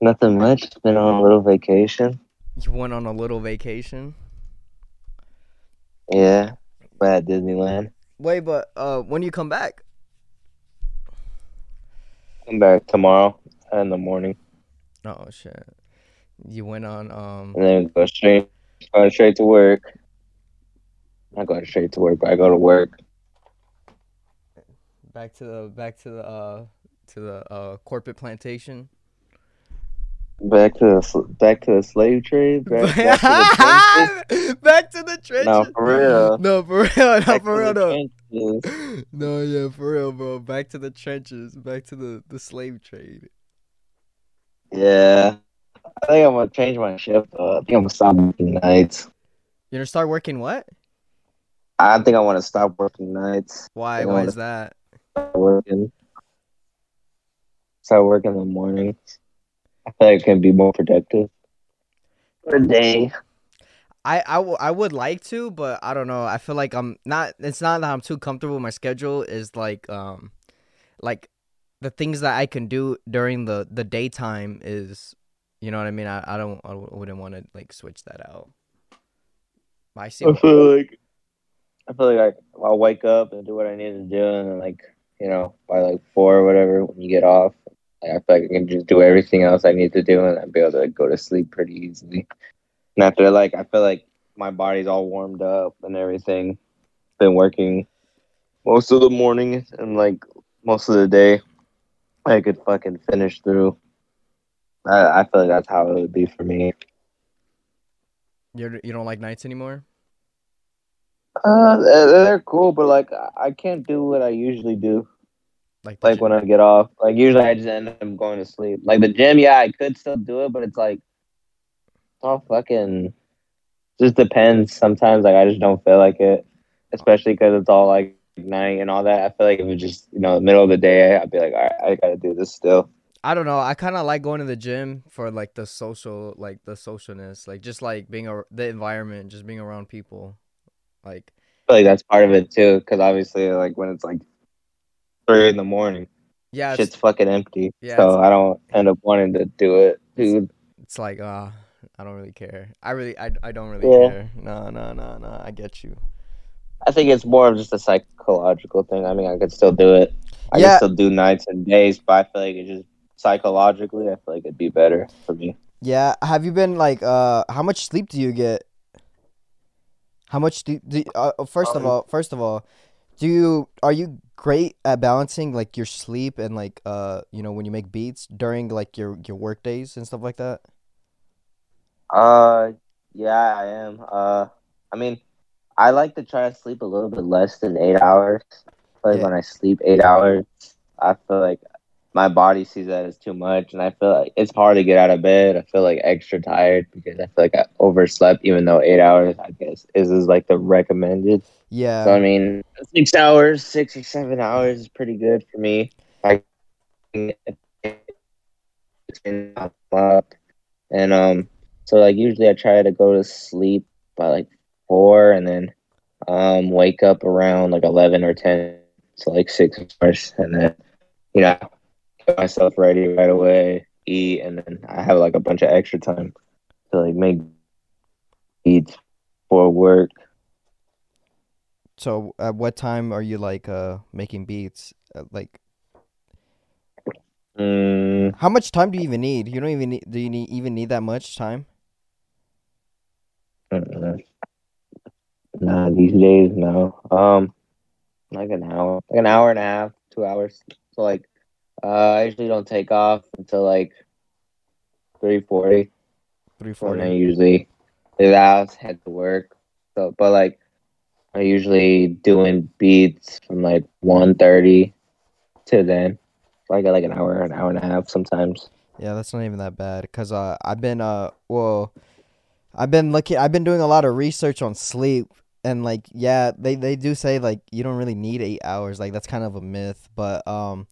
Nothing much. Been on a little vacation. You went on a little vacation. Yeah, but at Disneyland. Wait, but uh, when do you come back? Come back tomorrow in the morning, Oh shit! You went on um. and then go straight, go straight to work. Not going straight to work, but I go to work. back to the back to the uh to the uh corporate plantation. Back to the sl- back to the slave trade. Back, back to the trenches. back to the trenches. No, for real. No, for real. No, Back for real. No. trenches. No, yeah, for real, bro. Back to the trenches. Back to the the slave trade. Yeah, I think I'm gonna change my shift. Uh, I think I'm gonna stop working nights. You're gonna start working what? I think I want to stop working nights. Why? Why is that? Start working. Start working in the mornings. I feel like it can be more productive for the day. I, I, w- I would like to, but I don't know. I feel like I'm not. It's not that I'm too comfortable with my schedule. Is like um, like the things that I can do during the the daytime is, you know what I mean. I, I don't I wouldn't want to like switch that out. I see. I feel like I feel like I, I'll wake up and do what I need to do, and then like you know by like four or whatever when you get off, like, I feel like I can just do everything else I need to do, and I'd be able to like, go to sleep pretty easily. And after like I feel like my body's all warmed up and everything. Been working most of the morning and like most of the day. I could fucking finish through. I, I feel like that's how it would be for me. You you don't like nights anymore. Uh, they're cool, but like I can't do what I usually do. Like Like when I get off, like usually I just end up going to sleep. Like the gym, yeah, I could still do it, but it's like it's all fucking. Just depends. Sometimes like I just don't feel like it, especially because it's all like night and all that. I feel like if it's just you know the middle of the day, I'd be like, all right, I gotta do this still. I don't know. I kind of like going to the gym for like the social, like the socialness, like just like being a the environment, just being around people, like I feel like that's part of it too, because obviously like when it's like three in the morning, yeah, it's, fucking empty. Yeah, so I don't end up wanting to do it, dude. it's like uh, I don't really care. I really, I, I don't really Yeah. care. No, no, no, no. I get you. I think it's more of just a psychological thing. I mean, I could still do it. I Yeah. can still do nights and days, but I feel like it just psychologically, I feel like it'd be better for me. Yeah. Have you been like uh? How much sleep do you get? How much do, do uh, first of Um, all, first of all, do you are you great at balancing like your sleep and like uh you know when you make beats during like your your work days and stuff like that? Uh, yeah, I am. Uh, I mean, I like to try to sleep a little bit less than eight hours. Like Yeah. when I sleep eight hours, I feel like my body sees that as too much, and I feel like it's hard to get out of bed. I feel like extra tired because I feel like I overslept, even though eight hours, I guess, is is like the recommended. Yeah. So I mean, six hours, six or seven hours is pretty good for me. I and um, so like usually I try to go to sleep by like four, and then um, wake up around like eleven or ten, so like six hours, and then you know myself ready right away, eat, and then I have like a bunch of extra time to like make beats for work. So at what time are you like uh making beats? Uh, like Mm, how much time do you even need? You don't even need do you need, even need that much time? Mm-mm. Nah, these days, no. Um, like an hour, like an hour and a half, two hours. So like, uh, I usually don't take off until like three forty, Three when I usually leave the house, head to work. So, but like, I usually doing beats from like one thirty to then. So I got like an hour, an hour and a half sometimes. Yeah, that's not even that bad. Cause uh, I've been uh, well, I've been looking. I've been doing a lot of research on sleep, and like, yeah, they they do say like you don't really need eight hours. Like that's kind of a myth, but um,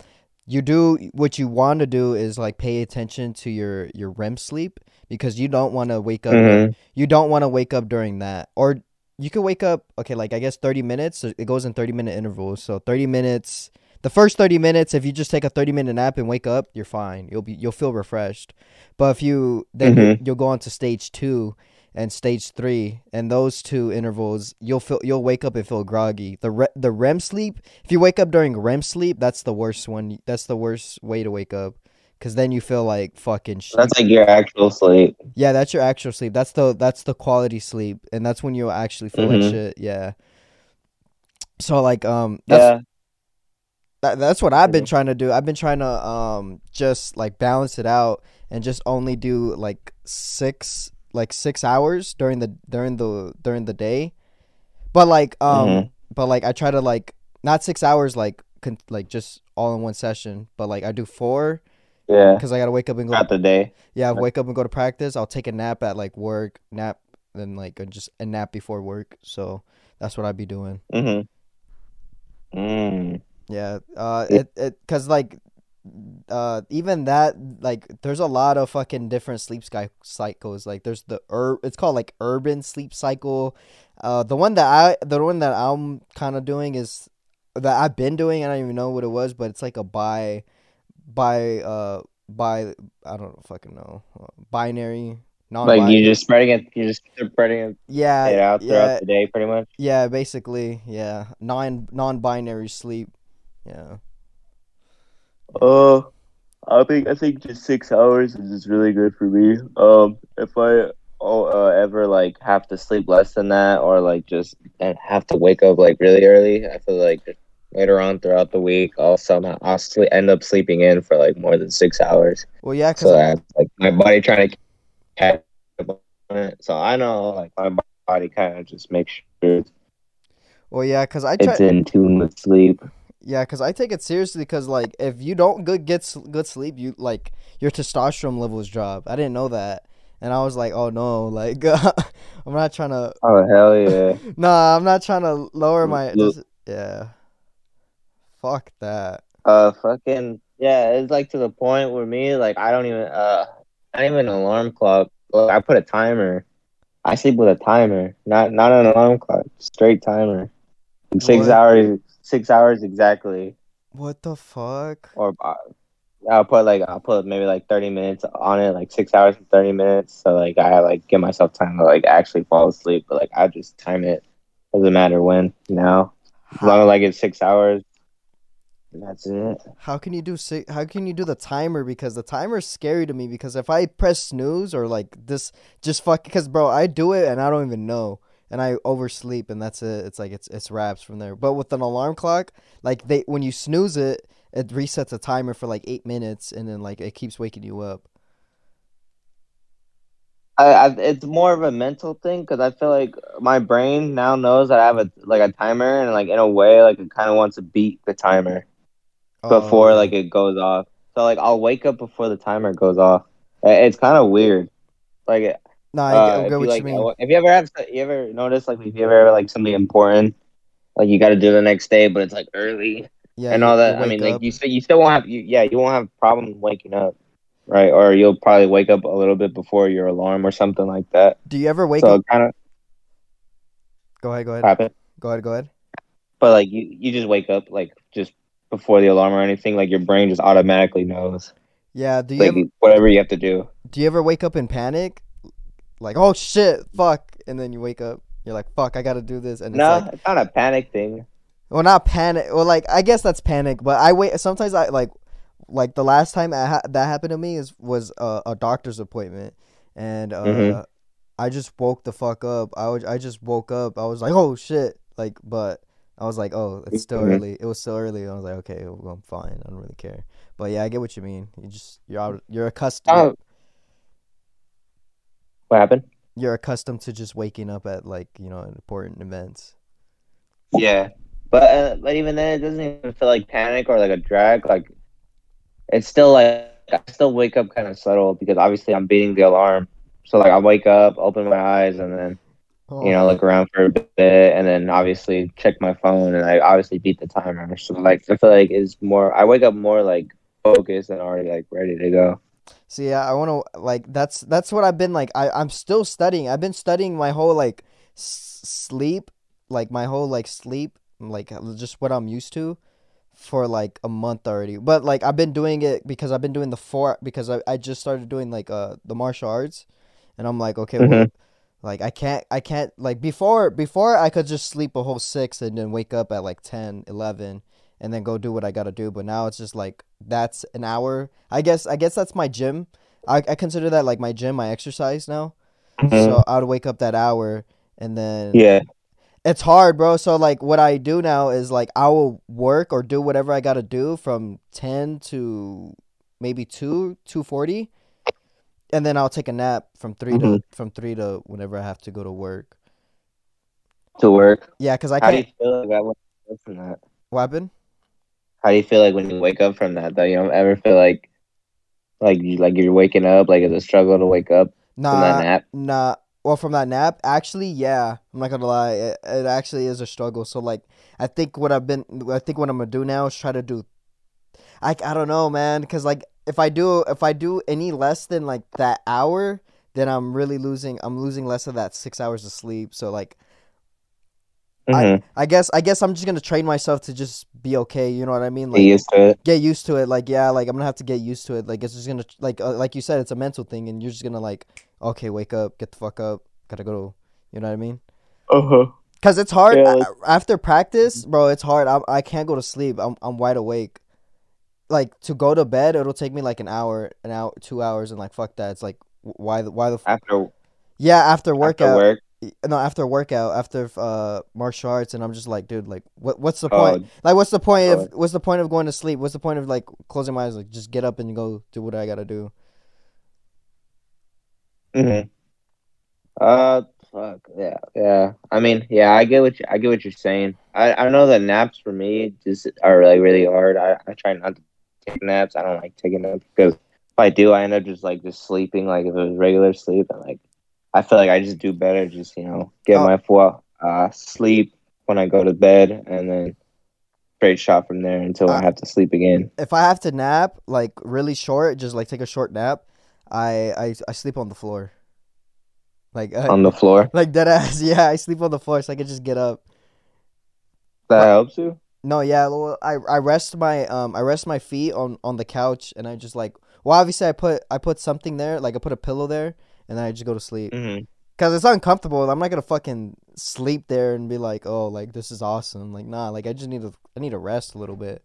you do what you want to do is like pay attention to your your REM sleep because you don't want to wake up. Mhm. You don't want to wake up during that, or you could wake up. Okay, like I guess thirty minutes. So it goes in thirty minute intervals. So thirty minutes. The first 30 minutes, if you just take a 30 minute nap and wake up, you're fine. You'll be you'll feel refreshed. But if you then you- you'll go on to stage 2 and stage 3 and those two intervals, you'll feel you'll wake up and feel groggy. The re- the REM sleep, if you wake up during REM sleep, that's the worst one. That's the worst way to wake up cuz then you feel like fucking Shit. That's like your actual sleep. yeah, that's your actual sleep. That's the that's the quality sleep, and that's when you'll actually feel like Mhm. shit. Yeah. So like um that's Yeah. that, that's what I've been trying to do. I've been trying to um just like balance it out and just only do like six like six hours during the during the during the day. But like um Mhm. but like I try to like not six hours like con- like just all in one session, but like I do four Yeah. because I gotta wake up and go Throughout the day. yeah, Right. wake up and go to practice. I'll take a nap at like work, nap, then like just a nap before work. So that's what I'd be doing. Mm-hmm. Mm. Yeah, uh, it it because like, uh, even that like, there's a lot of fucking different sleep sky cycles. Like, there's the ur, it's called like Uberman sleep cycle. Uh, the one that I, the one that I'm kind of doing is that I've been doing. I don't even know what it was, but it's like a by by uh, bi. I don't fucking know, uh, binary. Non Like you just spreading it, you just spreading it yeah, it out throughout yeah, the day, pretty much. yeah, basically, yeah, non non-binary sleep, yeah. Oh, I think I think just six hours is just really good for me. Um, if I oh, uh, ever like have to sleep less than that, or like just have to wake up like really early, I feel like later on throughout the week, I'll somehow I'll sleep, end up sleeping in for like more than six hours. Well, yeah, So that's like my body trying to catch up on it. So I know like my body kind of just makes sure well, yeah, cause I try, it's in tune with sleep. Yeah, cause I take it seriously, because like if you don't good get good sleep, you like your testosterone levels drop. I didn't know that, and I was like, oh no, like I'm not trying to, Oh hell yeah! nah, I'm not trying to lower my, just- yeah, fuck that. Uh, fucking yeah, it's like to the point where me like I don't even uh not even an alarm clock. Look, I put a timer. I sleep with a timer, not not an alarm clock, straight timer. Six What? hours, six hours exactly. What the fuck? Or uh, I'll put like I'll put maybe like thirty minutes on it, like six hours and thirty minutes. So like I like give myself time to like actually fall asleep. But like I just time it. Doesn't matter when, you know. As long as I get six hours, that's it. How can you do si- how can you do the timer because the timer's scary to me because if I press snooze or like this just fuck because bro I do it and I don't even know and I oversleep and that's it it's like it's it's wraps from there but with an alarm clock like they when you snooze it it resets a timer for like 8 minutes and then like it keeps waking you up I, I it's more of a mental thing because I feel like my brain now knows that I have a like a timer and like in a way like it kind of wants to beat the timer before Oh, like it goes off. So like I'll wake up before the timer goes off. It's kind of weird. Like nah, I uh, get, I get you what like you mean if you ever have you ever notice like if you ever have like something important like you got to do the next day but it's like early yeah and all that. I mean like you still you still won't have you, yeah you won't have problem waking up. Right, or you'll probably wake up a little bit before your alarm or something like that. do you ever wake so up kind of go ahead go ahead happen. go ahead go ahead But like you, you just wake up like just before the alarm or anything. Like your brain just automatically knows yeah do you like ever whatever you have to do. do you ever wake up in panic like oh shit fuck and then you wake up you're like fuck I got to do this and it's No, like it's not a panic thing. Well, not panic. Well, like I guess that's panic, but I wait. Sometimes I like, like the last time I ha- that happened to me is was a, a doctor's appointment, and uh, Mhm. I just woke the fuck up. I was I just woke up. I was like, oh shit, like, but I was like, oh, it's still Mhm. early. It was still early. I was like, okay, well, I'm fine. I don't really care. But yeah, I get what you mean. You just you're out. You're accustomed. Oh, what happened? You're accustomed to just waking up at like you know important events. Yeah, but uh, but even then, it doesn't even feel like panic or like a drag. Like it's still like I still wake up kind of subtle because obviously I'm beating the alarm. So like I wake up, open my eyes, and then you know look around for a bit, and then obviously check my phone, and I obviously beat the timer. So like I feel like it's more. I wake up more like focused and already like ready to go. So yeah, I want to like that's that's what I've been like. I I'm still studying. I've been studying my whole like s- sleep, like my whole like sleep, like just what I'm used to, for like a month already. But like I've been doing it because I've been doing the four because I, I just started doing like uh the martial arts, and I'm like okay, well, Mhm. like I can't I can't like before before I could just sleep a whole six and then wake up at like 10, 11 and then go do what I gotta do. But now it's just like that's an hour. I guess I guess that's my gym. I I consider that like my gym, my exercise now. Mhm. So I would wake up that hour and then yeah. it's hard, bro. So like what I do now is like I will work or do whatever I gotta do from ten to maybe two, two forty. And then I'll take a nap from 3 to Mhm. from three to whenever I have to go to work. To work. Yeah, cause I How do can't you feel like that when you wake up from that? weapon. How do you feel like when you wake up from that? Though you don't ever feel like like you like you're waking up like it's a struggle to wake up from that nap. nah. Well, from that nap, actually, yeah. I'm not gonna lie, it, it actually is a struggle. So like, I think what I've been, I think what I'm gonna do now is try to do. I I don't know, man, because like if I do if I do any less than like that hour, then I'm really losing. I'm losing less of that six hours of sleep. So like, Mhm. I guess I guess I'm just gonna train myself to just be okay. You know what I mean? Get used to it. get used to it like yeah like i'm gonna have to get used to it like it's just gonna like uh, like you said it's a mental thing and you're just gonna like okay wake up get the fuck up gotta go to you know what i mean Uh huh. because it's hard Yeah, a- like- after practice bro it's hard I, I can't go to sleep I'm, I'm wide awake like to go to bed it'll take me like an hour an hour two hours and like fuck that it's like why the why the f- After yeah after workout after work. No after workout after uh martial arts and i'm just like dude like what what's the Oh, point like, what's the point of Oh. what's the point of going to sleep? What's the point of like closing my eyes? Like, just get up and go do what I gotta do. Mm-hmm. Uh, fuck yeah, yeah. I mean, yeah, I get what you, I get what you're saying. I I know that naps for me just are like really hard. I I try not to take naps. I don't like taking naps because if I do, I end up just like just sleeping. Like if it was regular sleep, and like I feel like I just do better. Just you know, get Oh. my full uh sleep when I go to bed, and then straight shot from there until I Uh, have to sleep again. If I have to nap, like really short, just like take a short nap, I I, I sleep on the floor. Like uh, On the floor, like dead ass. Yeah, I sleep on the floor so I can just get up. that helps you. No, yeah, well, I I rest my um I rest my feet on on the couch and I just like well obviously I put I put something there like I put a pillow there and then I just go to sleep. Mm-hmm. Cause it's uncomfortable. I'm not gonna fucking sleep there and be like, oh, like this is awesome. Like, nah, like I just need to, I need to rest a little bit.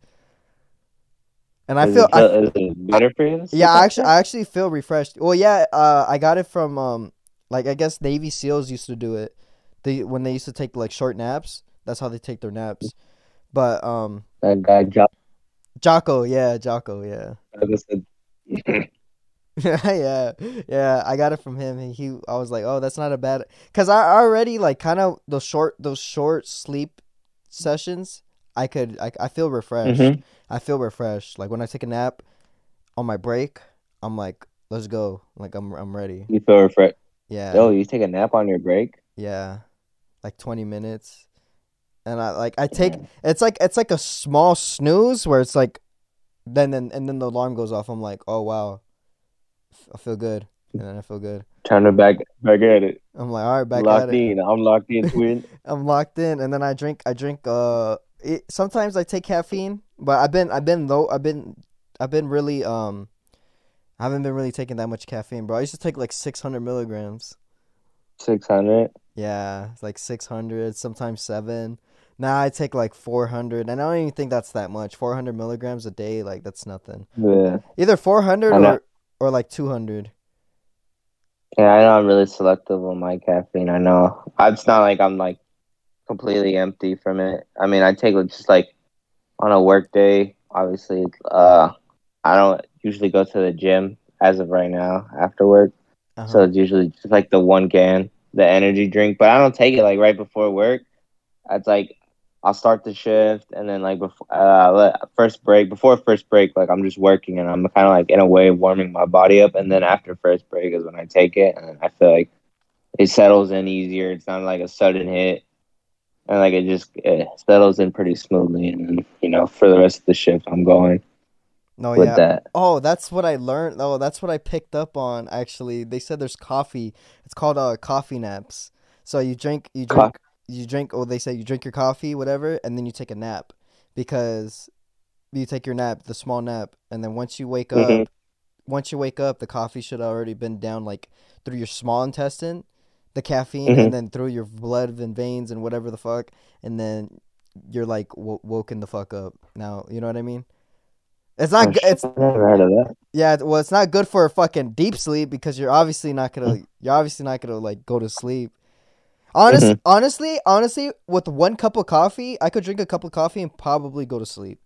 And I is feel, it, I, is it better for you? yeah, I actually. I actually feel refreshed. Well, yeah, uh, I got it from, um, like I guess Navy SEALs used to do it. They when they used to take like short naps. That's how they take their naps. But um, that guy Josh Jocko, yeah, Jocko, yeah. Yeah, yeah, I got it from him. And he, I was like, oh, that's not a bad, cause I already like kind of those short, those short sleep sessions. I could, I, I feel refreshed. Mhm. I feel refreshed. Like when I take a nap on my break, I'm like, let's go. Like I'm, I'm ready. You feel refreshed. Yeah, Yo, you take a nap on your break? yeah, like 20 minutes, and I like I take. It's like it's like a small snooze where it's like, then then and then the alarm goes off. I'm like, oh wow, I feel good, and then I feel good. Turn it back back at it. I'm like, all right, back locked at it. in. I'm locked in, twin. I'm locked in, and then I drink. I drink. Uh, it, sometimes I take caffeine, but I've been, I've been low. I've been, I've been really, um, I haven't been really taking that much caffeine, bro. I used to take like 600 milligrams. Six hundred. Yeah, like 600, sometimes seven. Now I take like 400, and I don't even think that's that much. 400 milligrams a day, like that's nothing. Yeah. Either 400 or, or like 200. Yeah, I know I'm really selective on my caffeine. I know. It's not like I'm like completely empty from it. I mean, I take it just like on a work day. Obviously, uh, I don't usually go to the gym as of right now after work. Uh-huh. So it's usually just like the one can, the energy drink. But I don't take it like right before work. It's like I'll start the shift and then like before uh first break before first break like I'm just working and I'm kind of like in a way warming my body up and then after first break is when I take it and I feel like it settles in easier. It's not like a sudden hit. And like it just it settles in pretty smoothly and then, you know for the rest of the shift I'm going no, with yeah. that. Oh, that's what I learned. Oh, that's what I picked up on. Actually, they said there's coffee. It's called uh coffee naps. So you drink, you drink, you drink. Oh, they say you drink your coffee, whatever, and then you take a nap, because you take your nap, the small nap, and then once you wake up, Mhm. once you wake up, the coffee should have already been down like through your small intestine, the caffeine, Mhm. and then through your blood and veins and whatever the fuck, and then you're like w- woken the fuck up. Now you know what I mean. It's not. Good. It's never heard of that. yeah. Well, it's not good for a fucking deep sleep because you're obviously not gonna. You're obviously not gonna like go to sleep. Honest, Mhm. honestly, honestly, with one cup of coffee, I could drink a cup of coffee and probably go to sleep.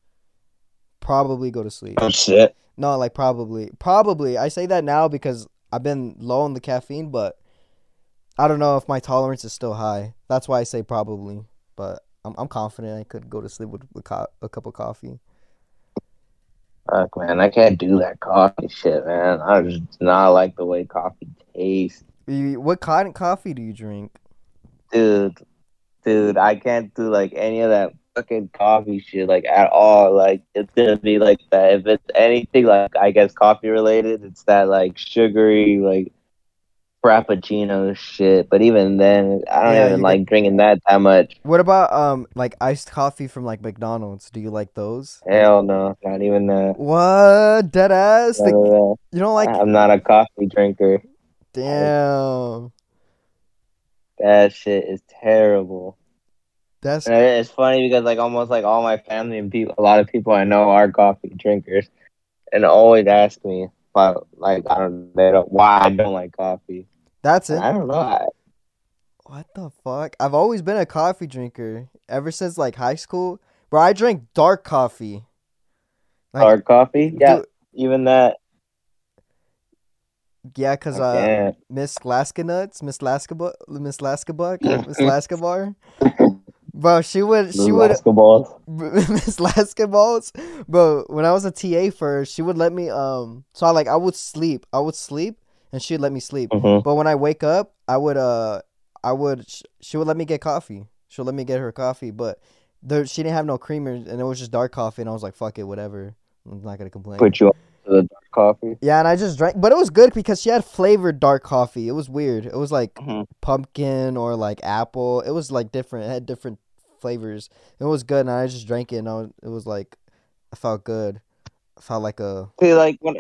Probably go to sleep. Oh shit. No, like probably, probably. I say that now because I've been low on the caffeine, but I don't know if my tolerance is still high. That's why I say probably. But I'm, I'm confident I could go to sleep with, with co- a cup of coffee. Fuck man, I can't do that coffee shit, man. I just do not like the way coffee tastes. What kind of coffee do you drink? Dude, dude, I can't do like any of that fucking coffee shit like at all. Like it's gonna be like that. If it's anything like I guess coffee related, it's that like sugary like frappuccino shit. But even then, I don't Yeah, even like drinking that that much. What about um like iced coffee from like McDonald's? Do you like those? Hell no, not even that. What dead ass? You don't like? I'm not a coffee drinker. Damn, That shit is terrible. that's And it's funny because like almost like all my family and people, a lot of people I know are coffee drinkers, and always ask me about like I don't, they don't why I don't like coffee. that's it. I don't know. I, What the fuck? I've always been a coffee drinker ever since like high school. Bro, I drink dark coffee. Like, dark coffee, yeah, dude- even that. Yeah, cause uh. Miss Laska Nuts, Miss Laska, Miss Laska Buck, Miss Laska Bar, bro. She would, she would. Miss Laska balls, bro. When I was a TA first, she would let me um. So I like I would sleep, I would sleep, and she'd let me sleep. Mhm. But when I wake up, I would uh, I would sh- she would let me get coffee. She'll let me get her coffee, but there she didn't have no creamer, and it was just dark coffee, and I was like, fuck it, whatever. I'm not gonna complain. Put you on to the dark coffee. Yeah, and I just drank, but it was good because she had flavored dark coffee. It was weird. It was like Mhm. pumpkin or like apple. It was like different. It had different flavors. It was good, and I just drank it, and I was, it was like I felt good. I felt like a See, like when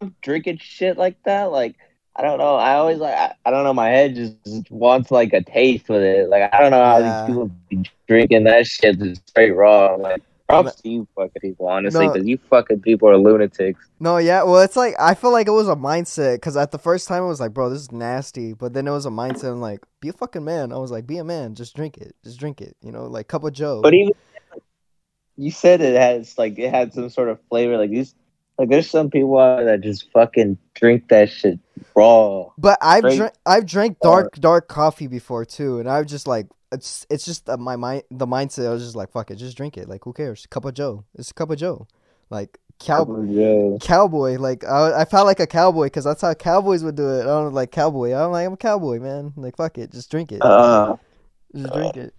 I'm drinking shit like that, like I don't know. I always like I, I don't know. My head just, just wants like a taste with it. Like I don't know how Yeah. these people be drinking that shit just straight raw. Like props to you fucking people, honestly, No. because you fucking people are lunatics. no, yeah. Well, it's like I feel like it was a mindset because at the first time it was like, bro, this is nasty, but then it was a mindset. I'm like, be a fucking man. I was like, be a man. Just drink it. Just drink it. You know, like cup of Joe. But even you said it has like it had some sort of flavor. Like these, like there's some people out there that just fucking drink that shit raw. But I've drank I've drank dark dark coffee before too, and I've just like it's it's just uh, my mind the mindset. I was just like fuck it, just drink it. Like who cares? Cup of Joe. It's a cup of Joe. Like cowboy Yeah. cowboy. Like I I felt like a cowboy because that's how cowboys would do it. I don't like cowboy. I'm like I'm a cowboy man. Like fuck it, just drink it. Uh, just drink it.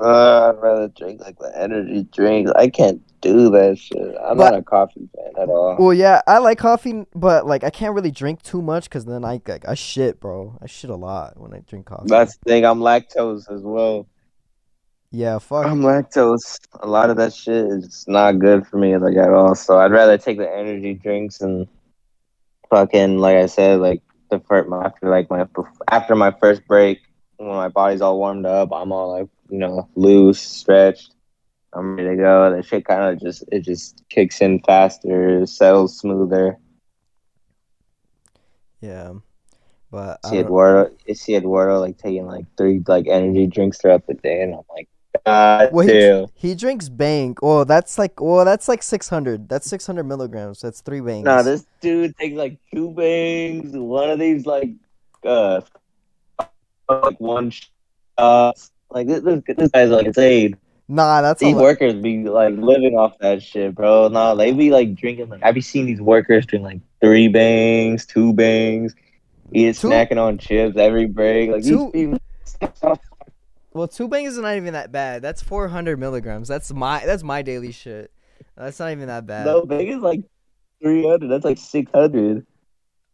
Uh, I'd rather drink like the energy drinks. I can't do that shit. I'm But- not a coffee fan at all. Well, yeah, I like coffee, but like I can't really drink too much because then I like, I shit, bro. I shit a lot when I drink coffee. That's the thing. I'm lactose as well. yeah, fuck. I'm lactose. A lot of that shit is not good for me like at all. So I'd rather take the energy drinks and fucking like I said, like the first after like my after my first break when my body's all warmed up, I'm all like you know loose, stretched. I'm ready to go. The shit kind of just it just kicks in faster, settles smoother. yeah, but I See Eduardo, you see Eduardo like taking like three like energy drinks throughout the day, and I'm like, God Well, damn. he, he drinks Bang. Oh, that's like, well, that's like 600. That's 600 milligrams. That's three Bangs. Nah, this dude takes like two bangs, one of these like uh like one shots. Uh, like this, this, this guy's like insane. Nah, that's These workers be like living off that shit, bro. Nah, they be like drinking. Like I be seeing these workers drink like three bangs, two bangs, eating Two- snacking on chips every break. Like Two- these. Well, two Bangs is not even that bad. That's 400 milligrams. That's my that's my daily shit. That's not even that bad. No, bang is like three hundred. That's like six hundred.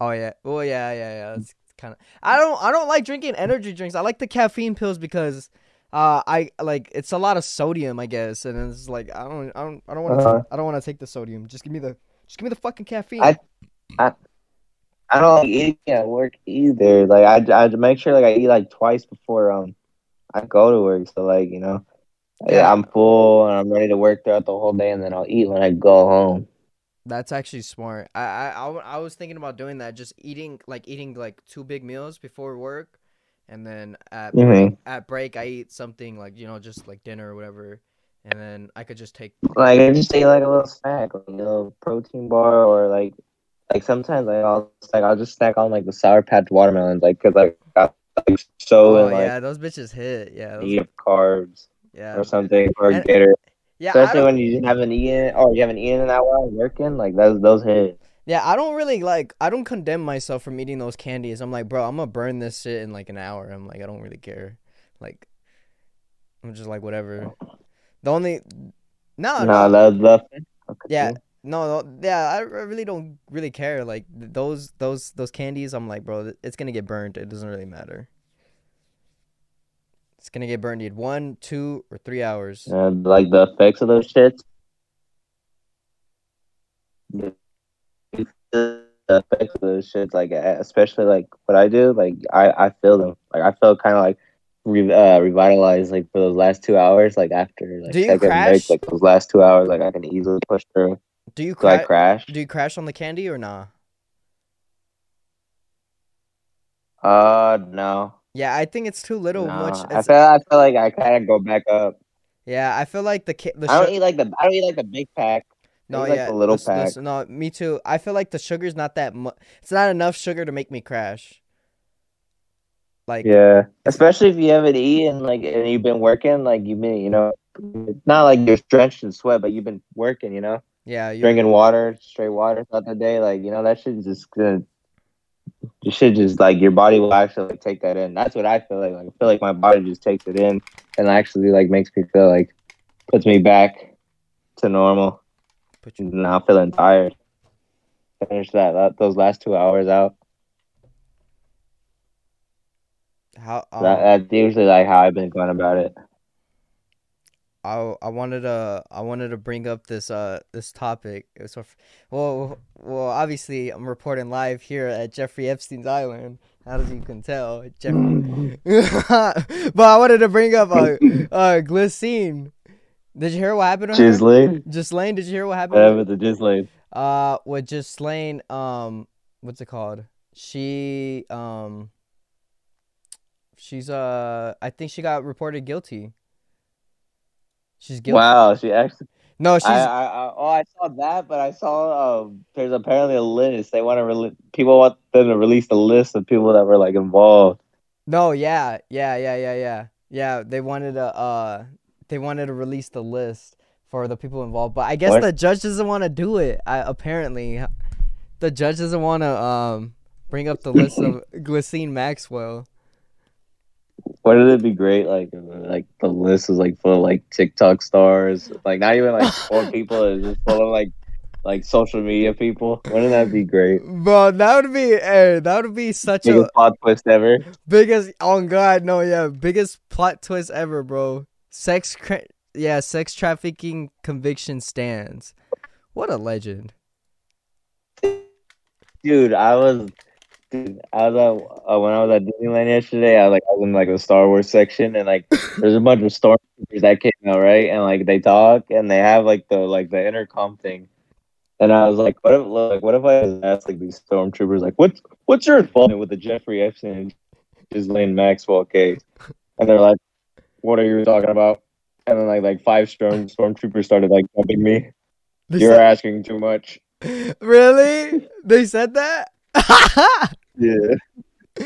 Oh yeah. Well, yeah, yeah, yeah. That's kind of. I don't I don't like drinking energy drinks. I like the caffeine pills because Uh, I like it's a lot of sodium, I guess, and it's like I don't, I don't, I don't want to, Uh-huh. I don't want to take the sodium. Just give me the, just give me the fucking caffeine. I- I I don't like eating at work either. Like I, I make sure like I eat like twice before um I go to work. So like you know, Yeah. yeah, I'm full and I'm ready to work throughout the whole day, and then I'll eat when I go home. That's actually smart. I I I was thinking about doing that, just eating like eating like two big meals before work, and then at Mhm. break, at break I eat something like you know just like dinner or whatever, and then I could just take. Like I just eat like a little snack, like a little protein bar, or like like sometimes like I'll like I'll just snack on like the Sour Patch watermelons, like because like I like so Oh and like yeah, those bitches hit. Yeah, those, eat carbs yeah, or something or And- it. Yeah. Especially when you just haven't eaten or oh, you haven't eaten in that while working, like those those hit. yeah, I don't really like. I don't condemn myself from eating those candies. I'm like, bro, I'm gonna burn this shit in like an hour. I'm like, I don't really care. Like, I'm just like whatever. The only, no, no, no, the the Yeah. No, no, yeah, I I really don't really care. Like those, those, those candies. I'm like, bro, it's gonna get burnt. It doesn't really matter. It's gonna get burned in one, two, or three hours. And like the effects of those shits. The effects of those shits, like uh, especially like what I do, like I I feel them. Like I feel kind of like re- uh, revitalized like for those last two hours. Like after like Do you break, like those last two hours, like I can easily push through. Do you crash? crash? Do you crash on the candy or nah? Uh no. Yeah, I think it's too little. no. Much. I feel I feel like I kind of go back up. yeah, I feel like the the I don't eat like the I don't eat like the big pack. no, eat, like, yeah, the little this- this- pack. no, me too. I feel like the sugar's not that much. It's not enough sugar to make me crash. Like, Yeah, especially if you haven't eaten like and you've been working, like you've been, you know, it's not like you're drenched in sweat, but you've been working, you know, yeah, you drinking water, straight water throughout the day, like you know that shit just gonna, you should just like your body will actually like, take that in. That's what I feel like. Like I feel like my body just takes it in and actually like makes me feel like puts me back to normal. put you. Now feeling tired. Finish that, that those last two hours out. How? Um, That, that's usually like how I've been going about it. I I wanted to I wanted to bring up this uh this topic. It so well well obviously I'm reporting live here at Jeffrey Epstein's island. As you can tell, Jeffrey. but I wanted to bring up uh uh glycine. Did you hear what happened? Jizzling. Ghislaine, did you hear what happened? Yeah, with the Jizzling. Uh, with Ghislaine, um, what's it called? She um. She's uh, I think she got reported guilty. She's guilty. Wow, she actually. No, she's I, I, I, oh, I saw that, but I saw um, there's apparently a list. They want to rele- people want them to release the list of people that were like involved. no, yeah, yeah, yeah, yeah, yeah, yeah. They wanted to uh, they wanted to release the list for the people involved, but I guess What? the judge doesn't want to do it. I, apparently, the judge doesn't want to um bring up the list of Ghislaine Maxwell. Wouldn't it be great? Like, like the list is like full of like TikTok stars, like not even like four people. It's just full of like like social media people. Wouldn't that be great? Bro, that would be that would be such a Biggest plot twist ever. biggest oh god no yeah biggest plot twist ever bro sex cra- yeah sex trafficking conviction stands what a legend Dude, I was, dude, I was at, uh, when I was at Disneyland yesterday. I was like, I was in like the Star Wars section, and like, there's a bunch of stormtroopers that came out, right? And like, they talk, and they have like the like the intercom thing. And I was like, what if like what if I asked like these stormtroopers like, what's what's your involvement with the Jeffrey Epstein and Ghislaine Maxwell case? And they're like, what are you talking about? And then like like five storm stormtroopers started like jumping me. They You're said- asking too much. really they said that Yeah.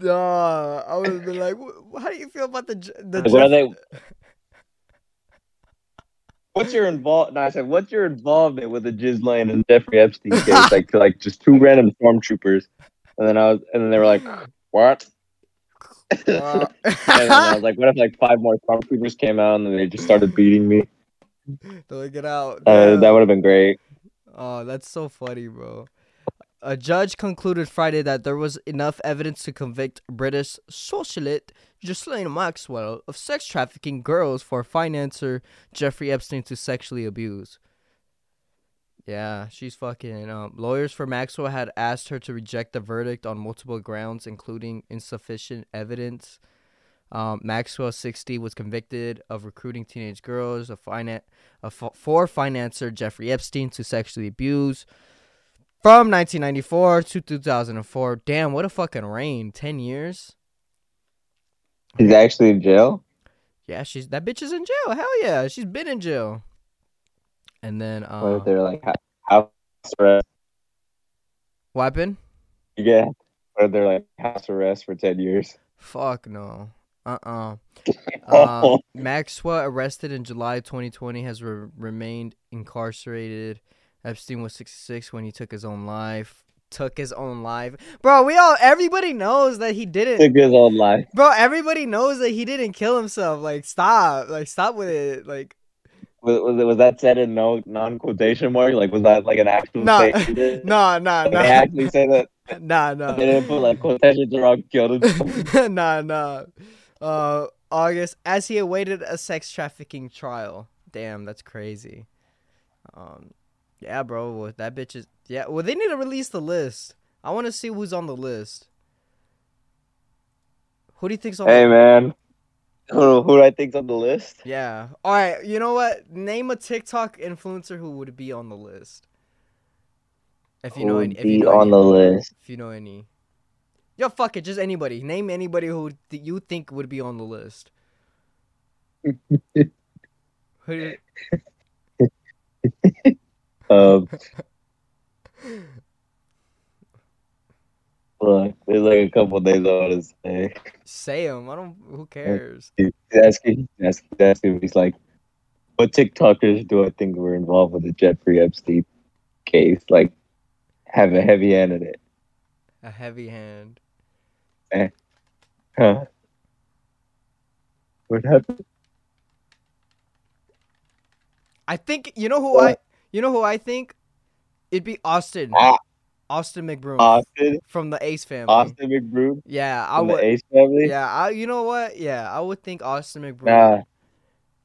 no i would have been like how do you feel about the the what are they? What's your involved? No, I said, what's your involvement with the Ghislaine and Jeffrey Epstein case? like, like just two random stormtroopers, and then I was, and then they were like, what? Uh, and then I was like, what if like five more stormtroopers came out and then they just started beating me? They'll get out Uh, that would have been great. oh that's so funny bro a judge concluded Friday that there was enough evidence to convict British socialite Ghislaine Maxwell of sex trafficking girls for financer Jeffrey Epstein to sexually abuse. Yeah, she's fucking. Um, lawyers for Maxwell had asked her to reject the verdict on multiple grounds, including insufficient evidence. Um, Maxwell, 60, was convicted of recruiting teenage girls, a finan- a f- for financer Jeffrey Epstein to sexually abuse from 1994 to 2004. Damn, what a fucking reign! Ten years. He's actually in jail. Yeah, she's that bitch is in jail. Hell yeah, she's been in jail. And then What uh, if they're like ho- house arrest? what happened? Yeah. If they're like house arrest for ten years? Fuck no. Uh uh Maxwell, arrested in July 2020, has re- remained incarcerated. Epstein was 66 when he took his own life. Took his own life, bro. We all, everybody knows that he didn't. Took his own life. Bro, everybody knows that he didn't kill himself. Like, stop. Like, stop with it. Like, Was, was, it- was that said in no non quotation mark? Like was that like an actual Nah. statement? nah, nah, They actually say that nah, they didn't put like quotations around killed himself. nah, nah. Uh, August, as he awaited a sex trafficking trial. Damn, that's crazy. Um, yeah, bro. That bitch is. Yeah, well, they need to release the list. I want to see who's on the list. Who do you think's on? Hey the- man, who who do I think's on the list? Yeah. All right. You know what? Name a TikTok influencer who would be on the list. If you Who know any. If you be know on any, the list? If you know any. Yo, fuck it. Just anybody. Name anybody who th- you think would be on the list. Who? Um, look, there's like a couple names I want to say. Say them. I don't. Who cares? He's asking, he's asking, he's asking, he's like, what TikTokers do I think were involved with the Jeffrey Epstein case? Like, have a heavy hand in it. A heavy hand. Huh? What happened? I think you know who I. You know who I think? It'd be Austin. Ah. Austin McBroom Austin, from the Ace family. Austin McBroom Yeah, I from would. the Ace family. Yeah, I. You know what? Yeah, I would think Austin McBroom. Nah,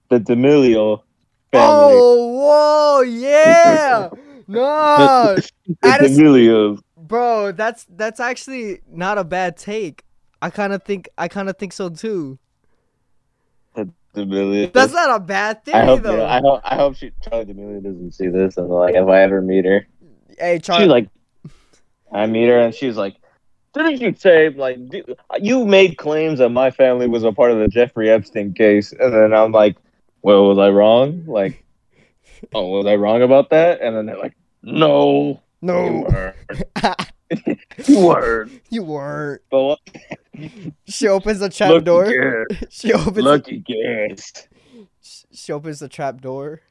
the D'Amelio family. Oh, whoa, yeah. no, the D'Amelios. bro, that's that's actually not a bad take. I kind of think I kind of think so too. D'Amelio. That's not a bad thing I hope, though. I hope I hope she Charlie D'Amelio doesn't see this and like if I ever meet her, hey, Charlie. like, I meet her and she's like, didn't you say like you made claims that my family was a part of the Jeffrey Epstein case? And then I'm like, well, was I wrong? Like, oh, was I wrong about that? And then they're like, no, you no, weren't. you weren't. you weren't. But what? She opens the trap Lucky door. guess. She opens. Lucky guess. She opens the trap door.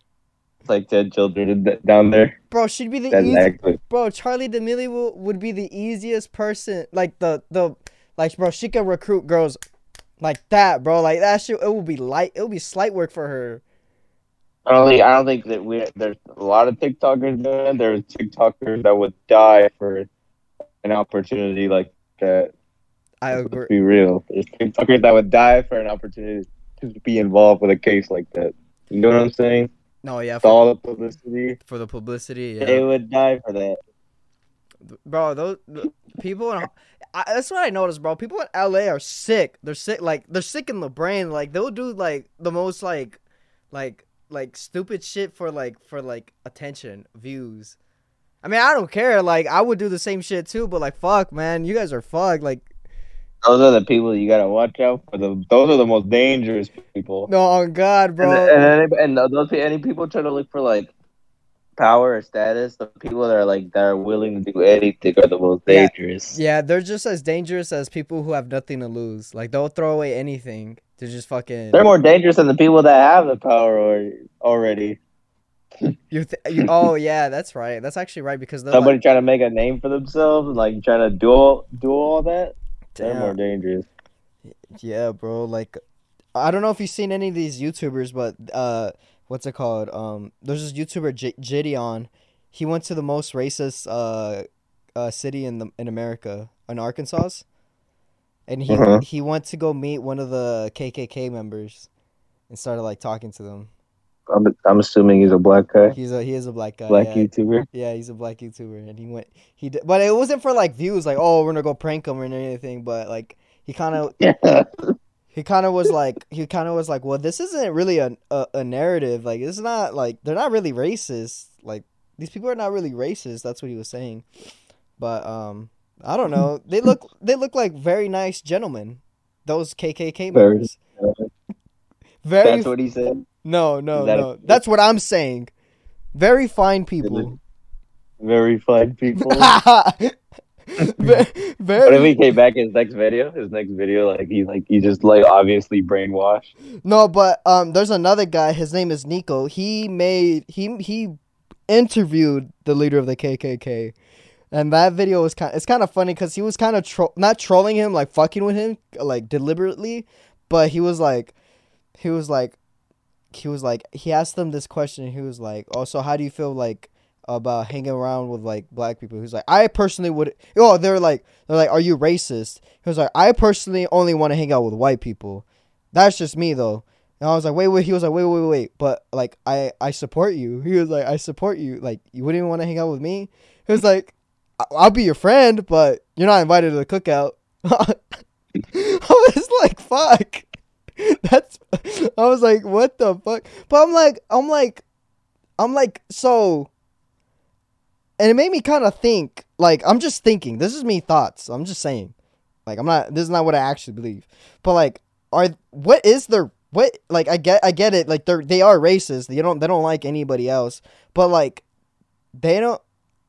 It's like ten children down there. Bro, she'd be the That's easy- bro. Charlie D'Amelio would be the easiest person. Like the the like, bro. She could recruit girls like that, bro. Like that shit. It would be light. It would be slight work for her. I don't think I don't think that we there's a lot of TikTokers doing. There's TikTokers that would die for an opportunity like that. I Let's agree. be real. There's TikTokers that would die for an opportunity to be involved with a case like that. You know what I'm saying? No, yeah, for, all the publicity, for the publicity. they would die for that. bro. Those people in I, that's what I noticed, bro. People in LA are sick. They're sick, like they're sick in the brain. Like they'll do like the most like, like like stupid shit for like for like attention, views. I mean, I don't care. Like I would do the same shit too, but like fuck, man, you guys are fucked. Like Those are the people you gotta watch out for. The, those are the most dangerous people. no, on God, bro. And, and, and those any people try to look for like power or status, the people that are like that are willing to do anything are the most Yeah. dangerous. yeah, they're just as dangerous as people who have nothing to lose. Like they'll throw away anything to just fucking. They're more dangerous than the people that have the power or, already. You, th- you oh yeah, that's right. That's actually right because Somebody like, trying to make a name for themselves, like trying to do all do all that. They're more dangerous. Yeah, bro. Like, I don't know if you've seen any of these YouTubers, but uh, what's it called? Um, there's this YouTuber J- Gideon. He went to the most racist uh, uh, city in the in America, in Arkansas, and he Uh-huh. he went to go meet one of the KKK members, and started like talking to them. I'm, I'm assuming he's a black guy, He's a he is a black guy. black yeah. YouTuber. Yeah, he's a black YouTuber, and he went he did, but it wasn't for like views, like oh we're gonna go prank him or anything, but like he kind of Yeah. he kind of was like he kind of was like well this isn't really a, a a narrative like it's not like they're not really racist like these people are not really racist that's what he was saying but um i don't know they look they look like very nice gentlemen those kkk members very That's what he said. no no that a- no that's what i'm saying very fine people Very fine people. Ve- What if he came back in his next video? His next video, like he like he just like obviously brainwashed. No, but um, there's another guy. His name is Nico. He made he he interviewed the leader of the KKK, and that video was kind. It's kind of funny because he was kind of tro- not trolling him, like fucking with him, like deliberately, but he was like, he was like, he was like, he asked them this question. He was like, "Oh, so how do you feel like?" about hanging around with like black people He was like i personally would oh they're like they're like are you racist he was like i personally only want to hang out with white people that's just me though and I was like, wait, wait. He was like, wait, wait, wait. But like, I, I support you. He was like, I support you. Like, you wouldn't even want to hang out with me. He was like, "I- I'll be your friend, but you're not invited to the cookout. I was like, fuck. That's. I was like, what the fuck? But I'm like, I'm like, I'm like, so. And it made me kind of think. Like, I'm just thinking. This is me thoughts. I'm just saying. Like, I'm not. This is not what I actually believe. But like, are what is their what like I get I get it like they're they are racist they don't they don't like anybody else but like they don't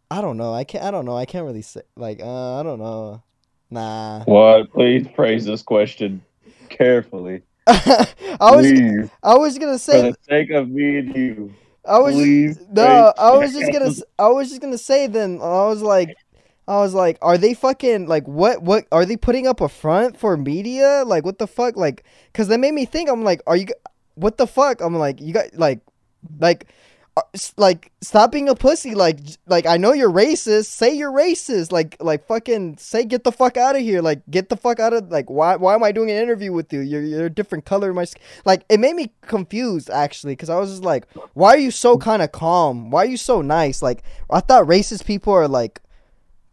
I don't know I can't I don't know I can't really say like uh, I don't know nah What? Please phrase this question carefully. I was Please, I was gonna say for the sake of me and you. I was please no I was just gonna I was just gonna say then I was like I was like are they fucking like what what are they putting up a front for media? Like what the fuck? Like cuz that made me think I'm like are you what the fuck? I'm like you got like like Uh, like stop being a pussy like like I know you're racist say you're racist like like fucking say get the fuck out of here like get the fuck out of like why why am I doing an interview with you? You're you're a different color in my skin. Like it made me confused actually cuz I was just like why are you so kind of calm? Why are you so nice? Like I thought racist people are like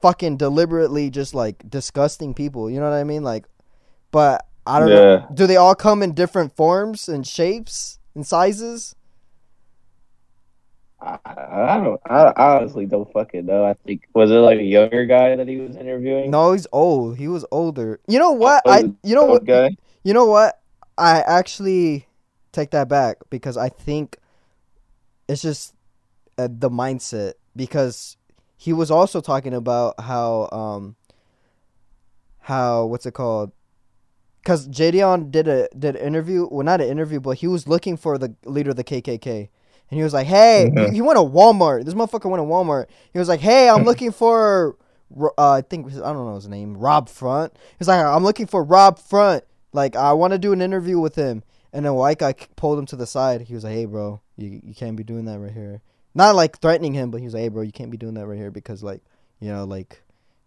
fucking deliberately just like disgusting people you know what I mean? Like but I don't know. Do they all come in different forms and shapes and sizes I, I don't. I, honestly don't fucking know. I think was it like a younger guy that he was interviewing? No, he's old. He was older. You know what? Oh, I you know what? guy. You know what? I actually take that back because I think it's just uh, the mindset because he was also talking about how um how what's it called? Because Jidion did a did an interview. Well, not an interview, but he was looking for the leader of the KKK. And he was like, "Hey, Mhm. he, he went to Walmart. This motherfucker went to Walmart. He was like, "Hey, I'm looking for, uh, I think I don't know his name, Rob Front." He's like, "I'm looking for Rob Front. Like, I want to do an interview with him." And then white guy pulled him to the side. He was like, "Hey, bro, you you can't be doing that right here." Not like threatening him, but he was like, "Hey, bro, you can't be doing that right here because like, you know, like,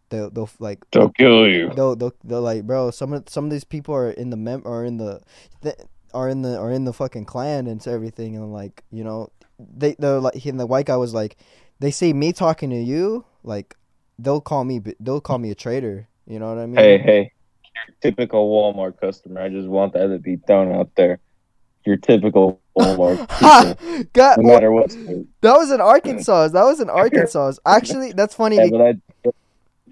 they'll they'll like They'll kill you. they'll they'll, they'll like, bro, some of some of these people are in the mem are in the, th- are in the are in the fucking Klan and everything, and like, you know, they they're like, and the white guy was like, they see me talking to you, like, they'll call me they'll call me a traitor. You know what I mean? Hey, hey, your typical Walmart customer. I just want that to be thrown out there. Your typical Walmart people, God, no matter what. state. that was in Arkansas. That was in Arkansas. Actually, that's funny. Yeah, but I,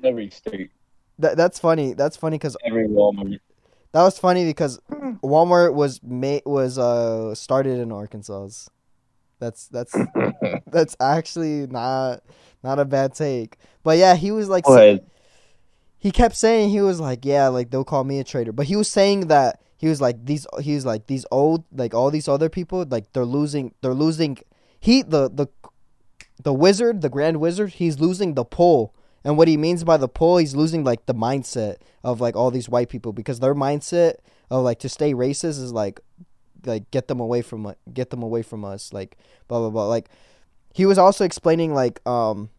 every state, That, that's funny. That's funny because every Walmart. That was funny because Walmart was made was uh started in Arkansas. That's that's that's actually not not a bad take. But yeah, he was like Go ahead. he kept saying he was like yeah like they'll call me a traitor, but he was saying that he was like these he was like these old like all these other people like they're losing they're losing he the the the wizard the grand wizard he's losing the pull and what he means by the pull he's losing like the mindset of like all these white people because their mindset of like to stay racist is like like get them away from get them away from us like blah blah blah. Like he was also explaining like um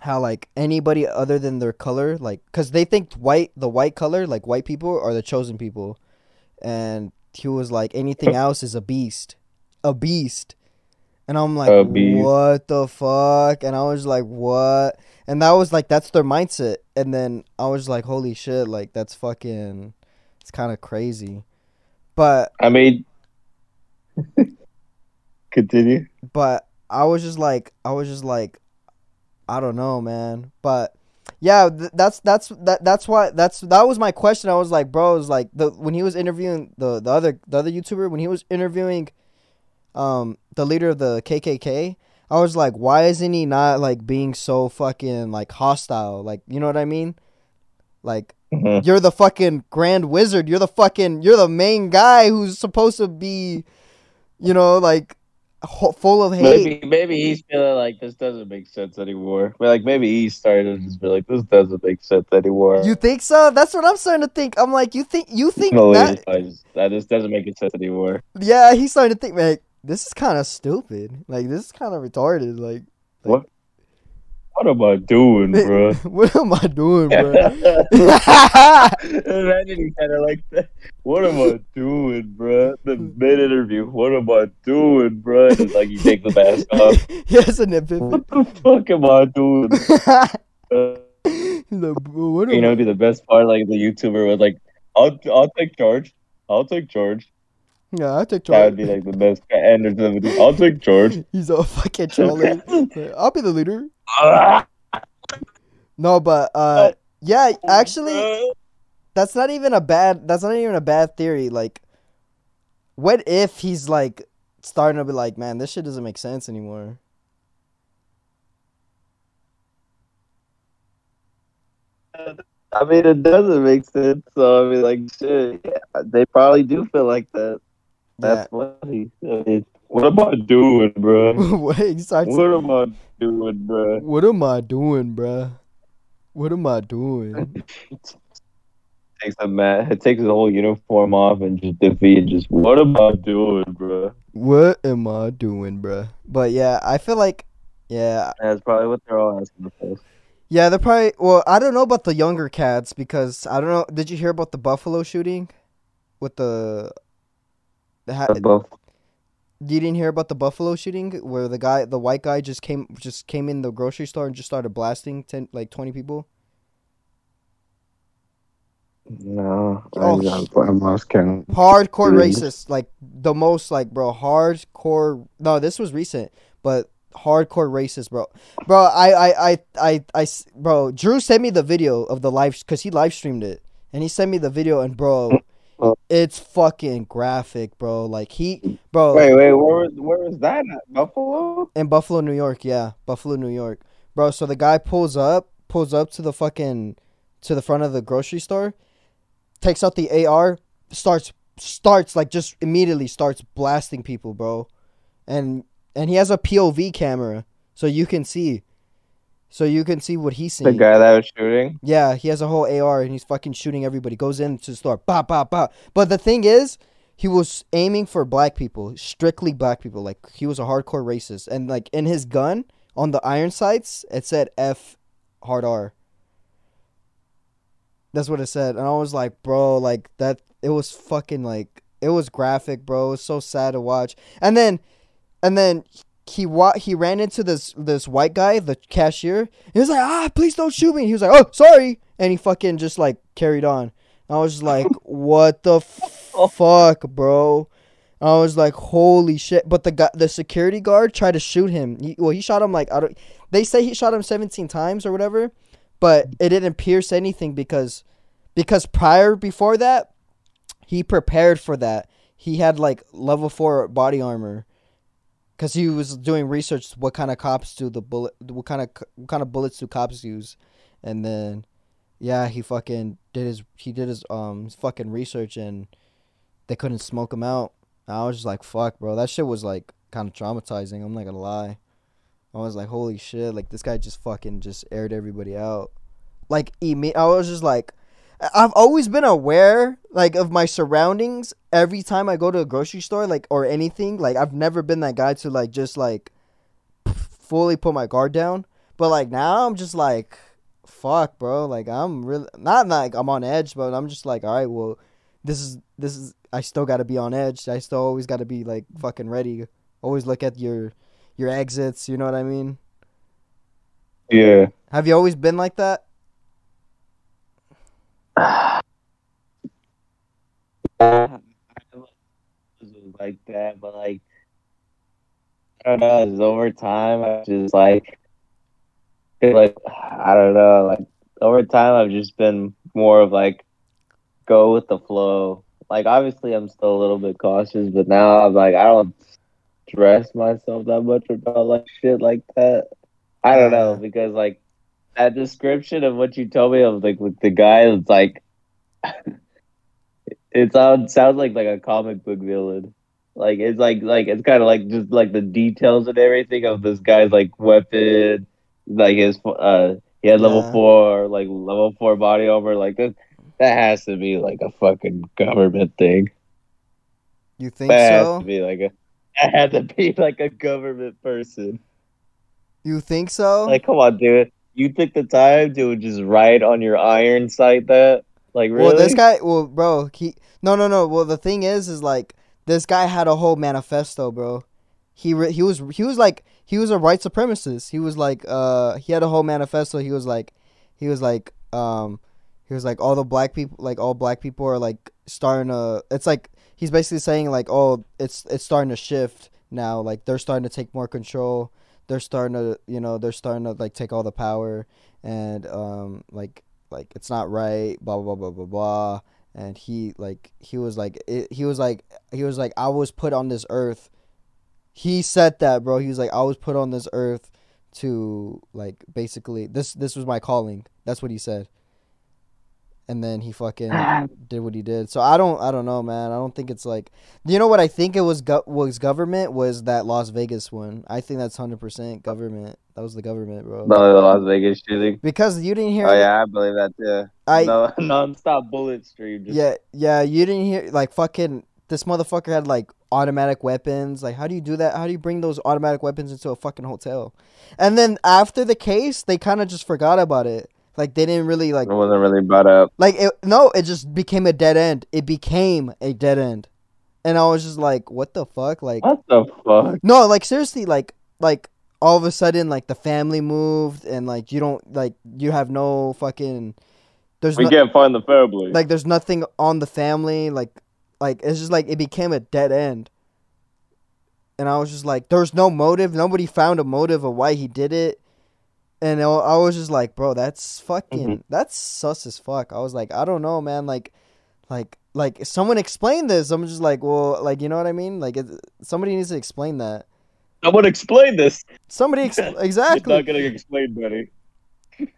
how like anybody other than their color, like, cause they think white, the white color, like white people are the chosen people, and he was like anything else is a beast, a beast, and I'm like, beast. what the fuck? And I was like, what? And that was like that's their mindset, and then I was like, holy shit, like that's fucking, it's kind of crazy, but I mean, continue. but I was just like, I was just like, I don't know, man. But yeah, th- that's that's that that's why that's that was my question. I was like, bro, it was like the when he was interviewing the the other the other YouTuber when he was interviewing, um, the leader of the KKK. I was like, why isn't he not like being so fucking like hostile? Like, you know what I mean? Like, Mhm. you're the fucking grand wizard. You're the fucking you're the main guy who's supposed to be, you know, like ho- full of hate. Maybe maybe he's feeling like this doesn't make sense anymore. But like maybe he started to just be like, this doesn't make sense anymore. You think so? That's what I'm starting to think. I'm like, you think you think no, that? That just doesn't make sense anymore. Yeah, he's starting to think, man. This is kind of stupid. Like this is kind of retarded. Like, What What am I doing, bro? what am I doing, bro? Imagine kind of like that. What am I doing, bro? The mid interview. What am I doing, bro? It's like you take the mask off. has an epiphany. What the fuck am I doing? bro? He's like, "Bro, what you know, it'd be the best part. Like the YouTuber was like, "I'll I'll take charge. I'll take charge." Yeah, I take That charge. would be like the best end of the video. I'll take charge. He's a fucking troller. I'll be the leader. No, but uh, yeah, actually, that's not even a bad. That's not even a bad theory. Like, what if he's like starting to be like, man, this shit doesn't make sense anymore. I mean, it doesn't make sense. So I mean, like, shit, yeah, they probably do feel like that. That's funny. I mean, what am I doing, bro? what he starts. What am I doing, bro? What am I doing, bruh? What am I doing? Takes a man, it takes his whole uniform off and just defeat. Just what am I doing, bro? what am I doing, bruh? But yeah, I feel like, yeah, That's probably what they're all asking for. yeah, they're probably. Well, I don't know about the younger cats because I don't know. Did you hear about the Buffalo shooting with the? The ha- Both. you didn't hear about the Buffalo shooting where the guy, the white guy, just came just came in the grocery store and just started blasting ten like twenty people. No, Oh, I, I lost count. hardcore racist like the most like bro hardcore no this was recent but hardcore racist bro bro I, I, I, I, I bro drew sent me the video of the live because he live streamed it and he sent me the video and bro Oh. it's fucking graphic bro like he bro Wait, wait, where was where was that at? Buffalo? in buffalo new york yeah buffalo new york bro so the guy pulls up pulls up to the fucking to the front of the grocery store takes out the ar starts starts like just immediately starts blasting people bro and and he has a pov camera so you can see so you can see what he's seeing. The guy that was shooting. yeah he has a whole ar and he's fucking shooting everybody. Goes into the store bop bop bop but the thing is he was aiming for black people strictly black people. Like he was a hardcore racist. And like in his gun on the iron sights it said f hard r. That's what it said. And i was like bro like that it was fucking like it was graphic bro. It was so sad to watch. And then and then he wa- he ran into this this white guy the cashier he was like ah please don't shoot me he was like oh sorry and he fucking just like carried on i was just like what the f- fuck bro I was like, "Holy shit!" But the guy, the security guard, tried to shoot him. He, well, he shot him like I don't. They say he shot him seventeen times or whatever, but it didn't pierce anything because, because prior before that, he prepared for that. He had like level four body armor, because he was doing research. What kind of cops do the bullet? What kind of what kind of bullets do cops use? And then, yeah, he fucking did his he did his um his fucking research and they couldn't smoke him out. I was just like, fuck, bro. That shit was like kind of traumatizing. I'm not gonna lie. I was like, holy shit, like this guy just fucking just aired everybody out. Like, imme- I was just like, I've always been aware, like, of my surroundings every time I go to a grocery store, like, or anything. Like, I've never been that guy to, like, just, like, fully put my guard down. But like now, I'm just like, fuck, bro. Like I'm really not like I'm on edge, but I'm just like, all right, well, this is this is. I still got to be on edge. I still always got to be like fucking ready. Always look at your your exits. You know what I mean? Yeah. Have you always been like that? Like that, but like I don't know. It's over time. I just like like I don't know. Like over time, I've just been more of like go with the flow. Like obviously, I'm still a little bit cautious, but now I'm like I don't stress myself that much about like shit like that. I don't know because like that description of what you told me of like with the guy, it's like it sounds sounds like like a comic book villain. Like it's like like it's kind of like just like the details and everything of this guy's like weapon, like his uh he had level Yeah. four like level four body armor like that. That has to be like a fucking government thing. You think That has so? to be like a. That had to be like a government person. You think so? Like, come on, dude. You took the time to just write on your iron sight that? Like, really? Well, this guy, well, bro, he no, no, no. Well, the thing is, is like this guy had a whole manifesto, bro. He re- he was he was like he was a white supremacist. He was like uh he had a whole manifesto. He was like he was like um he was like all the black people like all black people are like starting to. It's like he's basically saying like oh it's it's starting to shift now. Like they're starting to take more control. They're starting to you know they're starting to like take all the power and um like like it's not right blah blah blah blah blah blah. And he like he was like it, he was like he was like i was put on this earth. He said that bro. He was like i was put on this earth to like basically this this was my calling. That's what he said and then he fucking did what he did. So i don't i don't know man. I don't think it's like you know what i think it was go- was government was that las vegas one. I think that's 100% government. That was the government bro. No, the Las Vegas shooting. because you didn't hear Oh yeah, I believe that too. I no, non-stop bullet stream. Just, yeah yeah you didn't hear like fucking this motherfucker had like automatic weapons. Like how do you do that? How do you bring those automatic weapons into a fucking hotel? And then after the case they kind of just forgot about it like they didn't really like it wasn't really brought up. like it, no it just became a dead end it became a dead end and i was just like what the fuck like What the fuck? no like seriously like like all of a sudden like the family moved and like you don't like you have no fucking there's We no, can't find the family. like there's nothing on the family like like it's just like it became a dead end and i was just like there's no motive nobody found a motive of why he did it and I I was just like bro that's fucking mm-hmm. that's sus as fuck. I was like i don't know man. Like like like someone explain this. I'm just like well like you know what i mean? Like it, somebody needs to explain that. Someone explain this. somebody ex- You're exactly not gonna explain, buddy.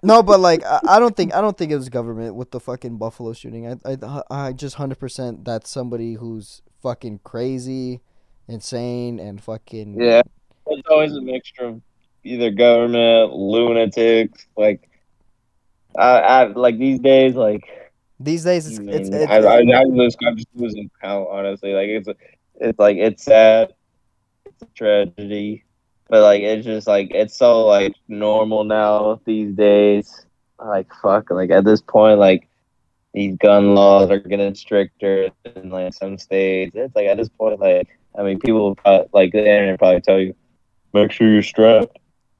No, but like I, I don't think I don't think it was government with the fucking Buffalo shooting. I I I just hundred percent that's somebody who's fucking crazy, insane, and fucking Yeah, it's always a mixture of either government, lunatics, like. I, I like these days, like These days it's it's, it's I, I, I just I'm just losing count. Honestly, like it's it's like it's sad, it's a tragedy, but like it's just like it's so like normal now these days. Like fuck, like at this point, like these gun laws are getting stricter in like some states. It's like at this point, like I mean, people will probably, like the internet probably tell you, make sure you're strapped.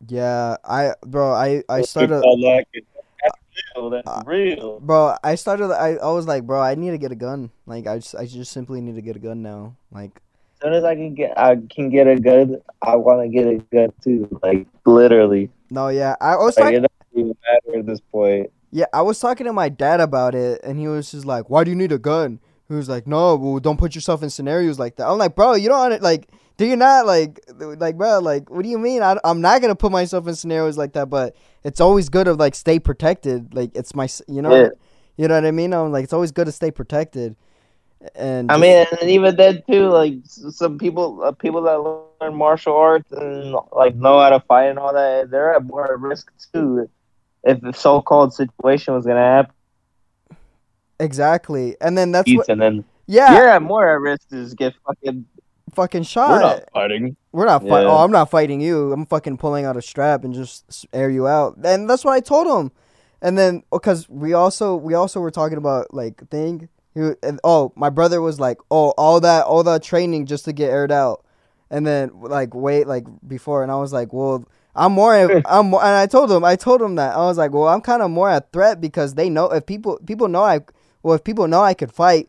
Yeah. I bro, I I started. All. That's real. That's Uh, real. Bro, I started. I, I was like, bro, I need to get a gun. Like, I just, I just simply need to get a gun now. Like, As soon as I can get, I can get a gun. I want to get a gun too. Like literally, no, yeah, I was like, talking. it doesn't even matter at this point. Yeah, I was talking to my dad about it, and he was just like, "Why do you need a gun?" He was like, "No, well, don't put yourself in scenarios like that." I'm like, "Bro, you don't want it. Like, do you not like, like, bro? Like, what do you mean? I, I'm not gonna put myself in scenarios like that, but it's always good to like stay protected. Like, it's my, you know, Yeah. you know what I mean? I'm like, it's always good to stay protected. And I mean, and even then too, like some people, uh, people that learn martial arts and like know how to fight and all that, they're at more risk too. If the so-called situation was gonna happen, exactly. And then that's what, and then yeah, you're at more at risk to just get fucking fucking shot. We're not fighting. We're not fight. Yeah. Oh, I'm not fighting you. I'm fucking pulling out a strap and just air you out. And that's what I told him. And then oh, because we also we also were talking about like thing. He, and, oh, my brother was like, oh, all that all that training just to get aired out, and then like wait like before, and I was like, well, I'm more I'm more, and I told him I told him that I was like, well, I'm kind of more at threat because they know if people people know I well if people know I could fight,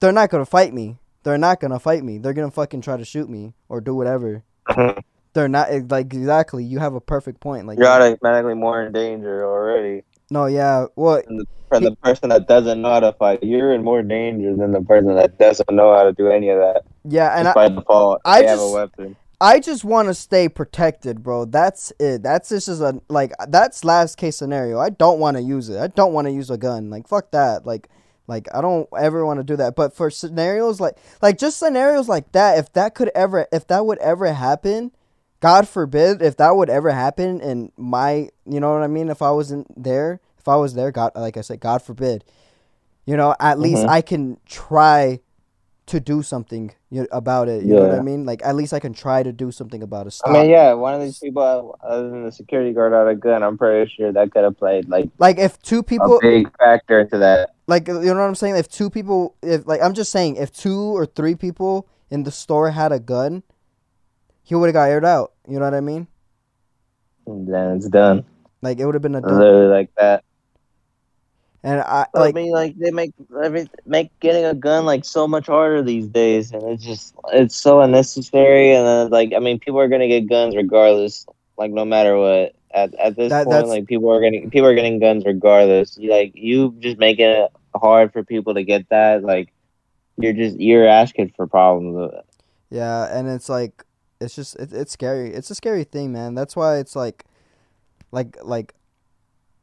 they're not gonna fight me. They're not gonna fight me. They're gonna fucking try to shoot me or do whatever. They're not eh, like exactly. You have a perfect point. Like You're automatically more in danger already. no, yeah. Well, From the person that doesn't know how to fight, you're in more danger than the person that doesn't know how to do any of that. yeah, and just I, by default, I they have a just- weapon. I just want to stay protected, bro. That's it. That's this is a like that's last case scenario. I don't want to use it. I don't want to use a gun. Like fuck that. Like like I don't ever want to do that. But for scenarios like like just scenarios like that, if that could ever if that would ever happen, God forbid, if that would ever happen and my, you know what I mean, if I wasn't there, if I was there, God like I said, God forbid. You know, at least Mhm. I can try to do something about it. You know what I mean? Like at least I can try to do something about it. Stop. I mean, yeah, one of these people, other than the security guard, had a gun. I'm pretty sure that could have played like Like if two a people, big factor into that. like you know what I'm saying? If two people, if like I'm just saying, if two or three people in the store had a gun, he would have got aired out. You know what I mean? And then it's done. Like it would have been a done. Literally like that. And I I mean, like they make every make getting a gun like so much harder these days, and it's just it's so unnecessary. And then like I mean, people are gonna get guns regardless, like no matter what. At at this That- point, like people are getting people are getting guns regardless. Like you just making it hard for people to get that, like you're just you're asking for problems. yeah, and it's like it's just it, it's scary. It's a scary thing, man. That's why it's like, like like.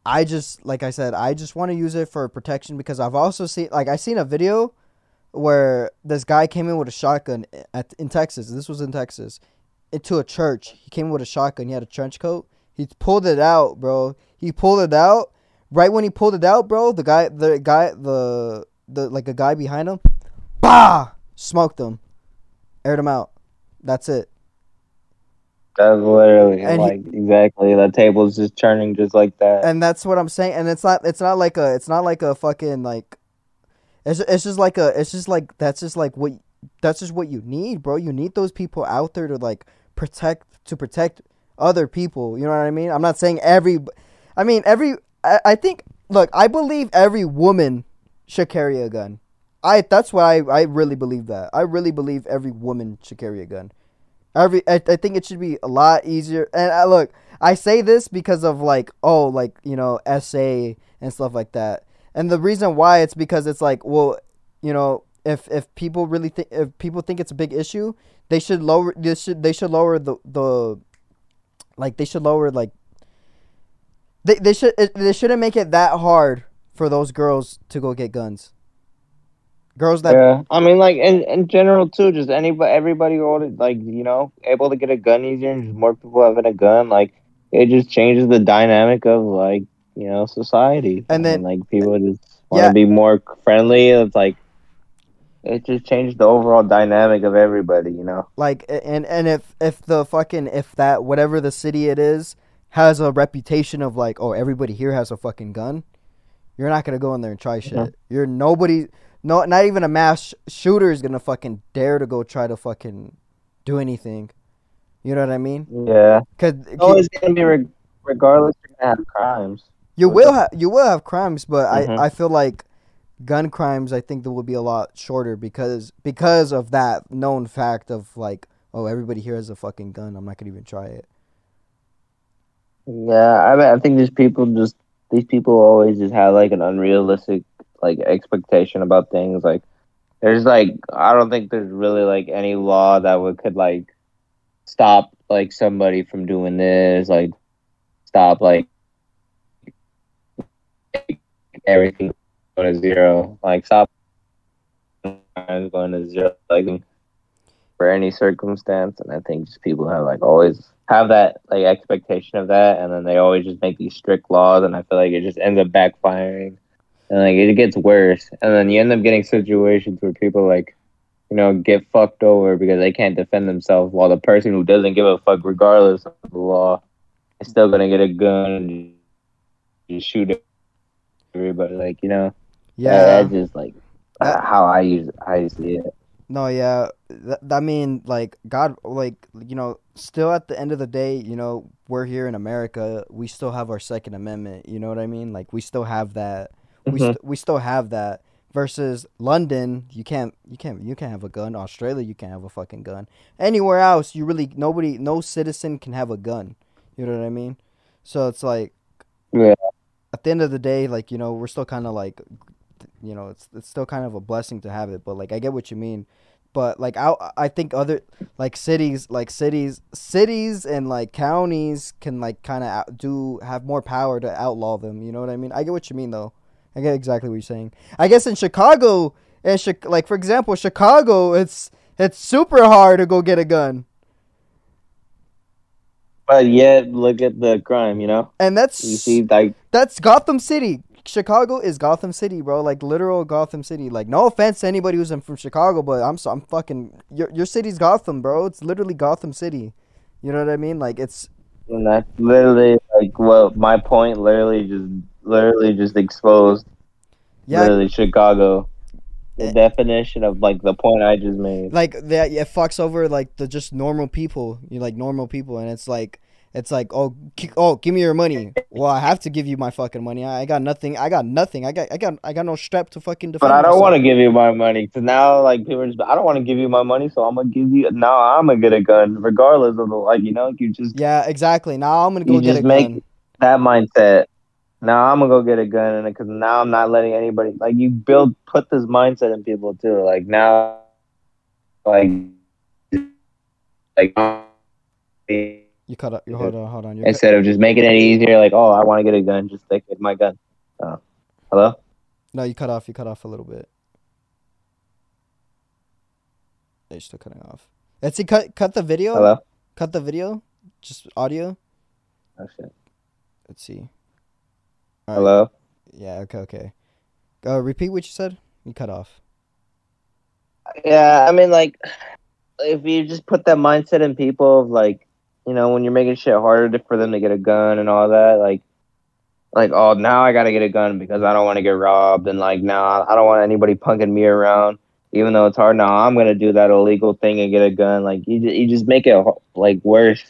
I just like I said, I just want to use it for protection because I've also seen like I seen a video where this guy came in with a shotgun at in Texas. This was in Texas, into a church. He came with a shotgun. He had a trench coat. He pulled it out, bro. He pulled it out. Right when he pulled it out, bro, the guy, the guy, the the like a guy behind him, bah, smoked him, aired him out. That's it. That's literally And he- like exactly the table's just turning just like that. and that's what I'm saying. And it's not it's not like a it's not like a fucking like it's it's just like a it's just like that's just like what that's just what you need, bro. You need those people out there to like protect to protect other people. You know what I mean? I'm not saying every I mean every I, I think look, I believe every woman should carry a gun. I that's why I, I really believe that. I really believe every woman should carry a gun. Every I, I think it should be a lot easier. And I look, I say this because of like oh like you know SA and stuff like that. And the reason why it's because it's like well, you know if if people really think if people think it's a big issue, they should lower they should they should lower the the like they should lower like they they should it, they shouldn't make it that hard for those girls to go get guns. Girls that yeah, I mean, like in, in general too, just anybody, everybody ordered like you know able to get a gun easier, and just more people having a gun, like it just changes the dynamic of like you know society, And then- like people just want to Yeah. be more friendly. It's like it just changed the overall dynamic of everybody, you know. like and and if if the fucking if that whatever the city it is has a reputation of like oh everybody here has a fucking gun you're not gonna go in there and try shit Mhm. you're nobody no not even a mass sh- shooter is gonna fucking dare to go try to fucking do anything you know what i mean Yeah, because it's always gonna be reg- regardless. You're gonna have crimes. you will have you will have crimes but Mhm. i i feel like gun crimes i think there will be a lot shorter because because of that known fact of like oh everybody here has a fucking gun i'm not gonna even try it Yeah, I mean, I think these people just these people always just have like an unrealistic like expectation about things. Like there's like I don't think there's really like any law that would could like stop like somebody from doing this, like stop like everything going to zero, like stop going to zero, like for any circumstance. And I think just people have like always have that like expectation of that, and then they always just make these strict laws, and I feel like it just ends up backfiring, and like it gets worse, and then you end up getting situations where people like, you know, get fucked over because they can't defend themselves, while the person who doesn't give a fuck, regardless of the law, is still gonna get a gun and just shoot everybody. Like you know, Yeah. that's just like Uh, how I use I see it. No, yeah. Th- I mean, like, God, like, you know, still at the end of the day, you know, we're here in America. We still have our Second Amendment. You know what I mean? Like, we still have that. We Mhm. st- we still have that. Versus London, you can't you can't you can't have a gun. Australia, you can't have a fucking gun. Anywhere else, you really nobody no citizen can have a gun. You know what I mean? So it's like, Yeah. At the end of the day, like you know, we're still kind of like, you know, it's it's still kind of a blessing to have it. But like, I get what you mean. But like, I I think other like cities, like cities, cities and like counties can like kind of do have more power to outlaw them. You know what I mean? I get what you mean though. I get exactly what you're saying. I guess in Chicago, and Chi- like for example, Chicago, it's it's super hard to go get a gun, But yet, look at the crime. You know, and that's you see, like that's Gotham City. Chicago is Gotham City, bro. Like literal Gotham City. Like no offense to anybody who's from Chicago, but I'm so I'm fucking your your city's Gotham, bro. It's literally Gotham City. You know what I mean? Like it's And that's literally like what my point literally just literally just exposed yeah, literally Chicago. The Eh. definition of like the point I just made. like that it fucks over like the just normal people. You like normal people, and it's like it's like oh oh give me your money. Well, I have to give you my fucking money. I, I got nothing. I got nothing. I got I got I got no strap to fucking defend. But I don't want to give you my money because now like people are just I don't want to give you my money, so I'm gonna give you now. I'm gonna get a gun regardless of the like you know you just Yeah, exactly. Now I'm gonna go get just a make- gun. that mindset. Now I'm gonna go get a gun and because now I'm not letting anybody like you build put this mindset in people too. Like now, like like You cut up. You hold on. Hold on. You're cut- instead of just making it easier, like oh I want to get a gun, just take it, my gun. Oh. Hello. No, you cut off. You cut off a little bit. They're still cutting off. Let's see. Cut. Cut the video. Hello. Cut the video. Just audio. Oh shit. Let's see. All right. Hello. Yeah. Okay. Okay. Uh, repeat what you said. You cut off. Yeah, I mean, like, if you just put that mindset in people of like, you know, when you're making shit harder for them to get a gun and all that, like, like, oh, now I gotta get a gun because I don't want to get robbed, and like, now I don't want anybody punking me around, even though it's hard. Now I'm gonna do that illegal thing and get a gun. Like, you you just make it like worse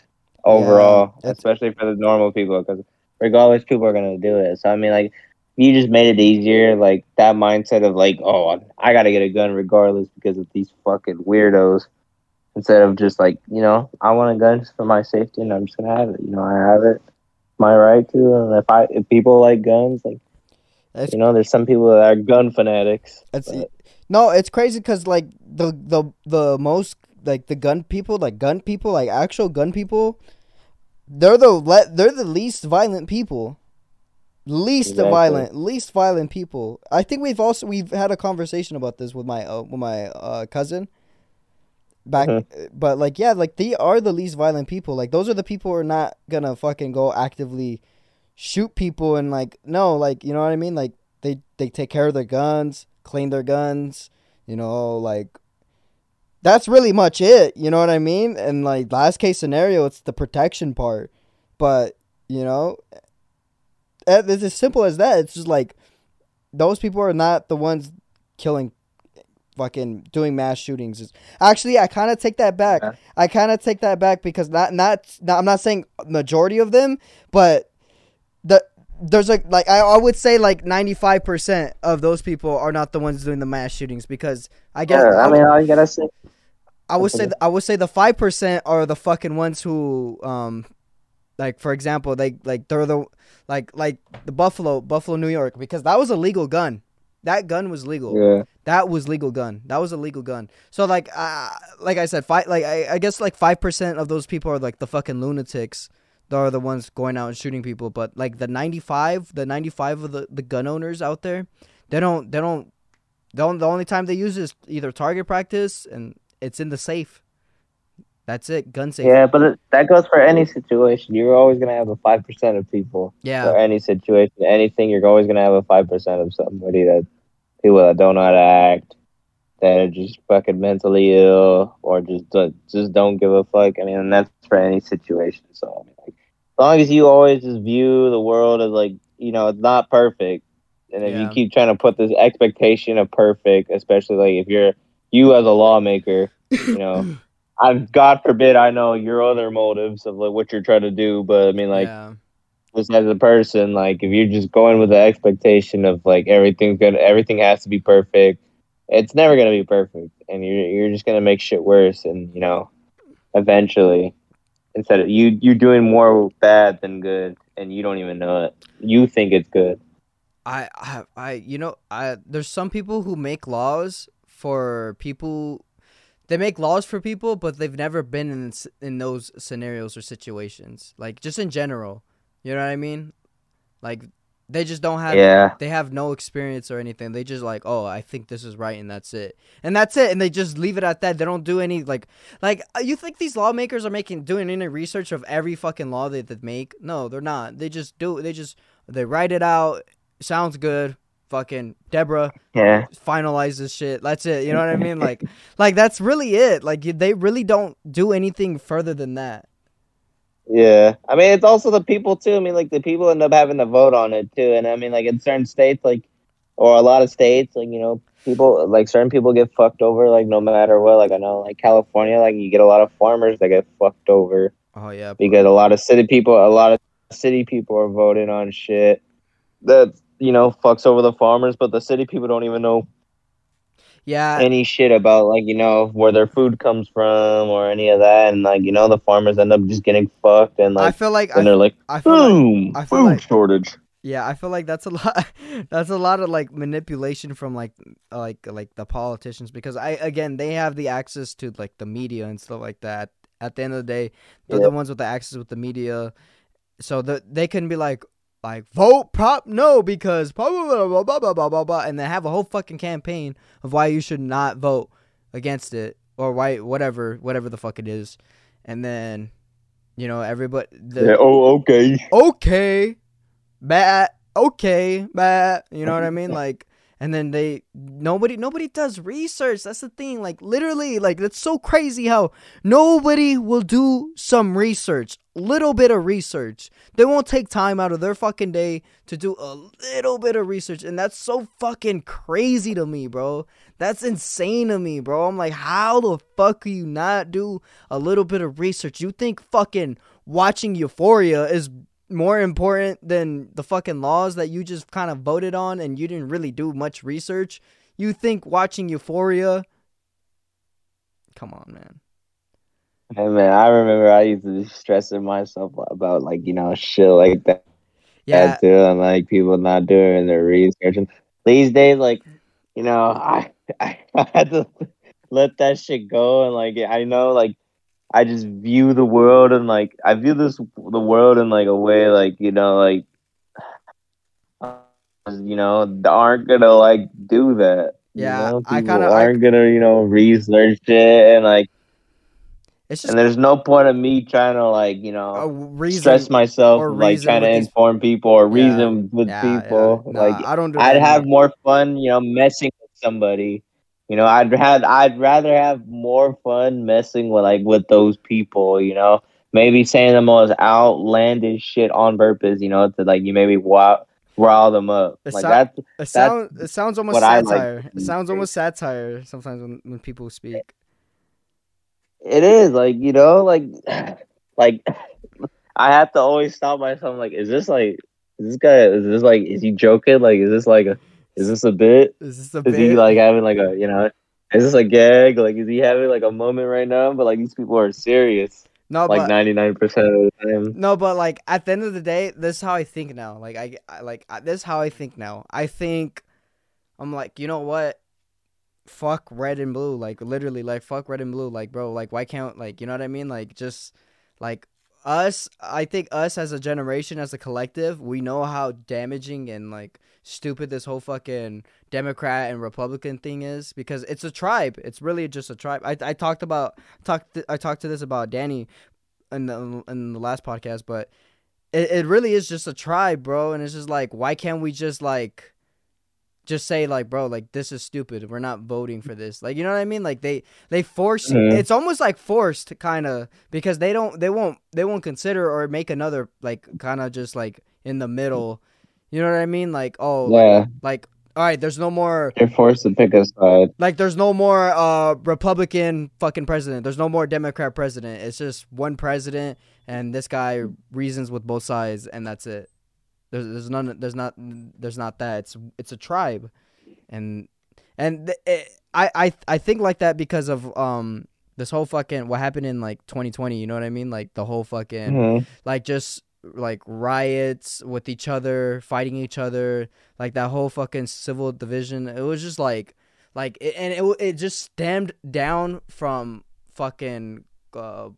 overall, it's- especially for the normal people, because regardless, people are gonna do it. So I mean, like you just made it easier, like that mindset of like, oh, I gotta get a gun regardless because of these fucking weirdos. Instead of just like, you know, I want a gun for my safety, and I'm just gonna have it. You know, I have it, my right to. And if I, if people like guns, like, It's you know, there's some people that are gun fanatics. but- no. It's crazy because like the the the most like the gun people like gun people like actual gun people. They're the le- they're the least violent people. Least Exactly. violent, least violent people. I think we've also we've had a conversation about this with my uh, with my uh, cousin. Back, Mhm. but like yeah, like they are the least violent people. Like those are the people who are not gonna fucking go actively shoot people and like no, like you know what I mean. Like they they take care of their guns, clean their guns. You know, like that's really much it. You know what I mean? And like last case scenario, it's the protection part. But you know, eh, it's as simple as that. It's just like those people are not the ones killing, fucking doing mass shootings. Actually, I kind of take that back. Yeah. I kind of take that back because not, not not I'm not saying majority of them, but the there's like like I, I would say like 95% of those people are not the ones doing the mass shootings because I guess Yeah, I mean, all you gotta say. I would say Okay. th- I would say the five percent are the fucking ones who um like for example they like they're the like like the Buffalo Buffalo New York because that was a legal gun. That gun was legal. Yeah, That was legal gun. That was a legal gun. So like uh, like I said five like I, I guess like 5% of those people are like the fucking lunatics. They are the ones going out and shooting people but like the 95 the 95 of the, the gun owners out there they don't they don't the the only time they use is either target practice and it's in the safe. That's it, gun safe. yeah, but it, that goes for any situation. You're always gonna have a five percent of people. Yeah. for any situation, anything, you're always gonna have a five percent of somebody that people that don't know how to act, that are just fucking mentally ill or just don't, just don't give a fuck. I mean, and that's for any situation. So I mean, like, as long as you always just view the world as like you know it's not perfect, and if Yeah. you keep trying to put this expectation of perfect, especially like if you're you as a lawmaker, you know. I'm God forbid I know your other motives of like what you're trying to do, but I mean like yeah. just as a person, like if you're just going with the expectation of like everything's gonna everything has to be perfect, it's never gonna be perfect, and you're you're just gonna make shit worse, and you know, eventually, instead of you you're doing more bad than good, and you don't even know it. You think it's good. I, I, I, you know, I there's some people who make laws for people. They make laws for people, but they've never been in in those scenarios or situations. Like just in general, you know what I mean? Like they just don't have. yeah, They have no experience or anything. They just like, oh, I think this is right, and that's it, and that's it, and they just leave it at that. They don't do any like, like uh, you think these lawmakers are making doing any research of every fucking law that they make? No, they're not. They just do. They just they write it out. Sounds good. Fucking Deborah yeah, finalize this shit. That's it. You know what I mean? Like, like that's really it. Like they really don't do anything further than that. yeah. I mean, it's also the people too. I mean, like the people end up having to vote on it too, and I mean, like in certain states, like or a lot of states, like you know, people like certain people get fucked over, like no matter what. Like I know, like California, like you get a lot of farmers that get fucked over Oh yeah. because a lot of city people, a lot of city people are voting on shit that you know fucks over the farmers, but the city people don't even know Yeah. any shit about like you know where their food comes from or any of that, and like you know the farmers end up just getting fucked, and like I feel like and I, they're like, I feel like boom, I feel food like- shortage. Yeah, I feel like that's a lot. That's a lot of like manipulation from like like like the politicians because I again they have the access to like the media and stuff like that. At the end of the day, they're Yeah. the ones with the access with the media, so that they can be like like vote prop no because blah blah blah blah blah blah blah, blah and then have a whole fucking campaign of why you should not vote against it or why whatever whatever the fuck it is, and then you know everybody. The, yeah, oh okay. Okay, bad. Okay, bad. You know what I mean? Like and then they nobody nobody does research. That's the thing. Like, literally, like that's so crazy how nobody will do some research, little bit of research. They won't take time out of their fucking day to do a little bit of research, and that's so fucking crazy to me, bro. That's insane to me, bro. I'm like, how the fuck can you not do a little bit of research? You think fucking watching Euphoria is more important than the fucking laws that you just kind of voted on and you didn't really do much research? You think watching Euphoria? Come on, man. Hey man, I remember I used to be stressing myself about like you know shit like that Yeah, too, and like people not doing their research. And these days, like you know, I I, had to let that shit go, and like I know, like I just view the world and like I view this the world in like a way like you know like you know aren't gonna like do that. you Yeah, know? I kinda- aren't gonna you know research it and like it's just and there's no point of me trying to like you know reason. stress myself or like trying to inform people or Yeah, reason with Yeah, yeah. people. Nah, like I don't do I'd have more fun, you know, messing with somebody. You know, I'd had I'd rather have more fun messing with like with those people. You know, maybe saying the most outlandish shit on purpose. You know, to like you maybe wow rile them up. It like that's It sounds it sounds almost I like satire. it sounds almost satire sometimes when, when people speak. it is like you know like like I have to always stop myself. Like, is this like is this guy? Is this like is he joking? Like, is this like a is this a bit? Is this a bit? Is bit? he like having like a you know? Is this a gag? Like, is he having like a moment right now? But like these people are serious. no, Like ninety nine percent of the time. No, but like at the end of the day, this is how I think now. Like I, I like I, this is how I think now. I think I'm like, you know what? Fuck red and blue. Like literally, like fuck red and blue. Like bro, like why can't like you know what I mean? Like just like us. I think us as a generation, as a collective, we know how damaging and like stupid this whole fucking Democrat and Republican thing is because it's a tribe. It's really just a tribe. I I talked about talked I talked to this about Danny in the in the last podcast, but it, it really is just a tribe, bro. And it's just like, why can't we just like just say like, bro, like this is stupid. We're not voting for this. Like, you know what I mean? Like they they force. Mhm. It's almost like forced, kind of, because they don't they won't they won't consider or make another like kind of just like in the middle. You know what I mean? Like, oh, like, Yeah, like all right, there's no more you're forced to pick a side. like there's no more uh Republican fucking president. There's no more Democrat president. It's just one president and this guy reasons with both sides and that's it. There's there's none there's not there's not that. It's it's a tribe. And and it, I I I think like that because of um this whole fucking what happened in like 2020, you know what I mean? Like the whole fucking Mhm. like just like riots with each other, fighting each other, like that whole fucking civil division. It was just like, like, it, and it it just stemmed down from fucking uh,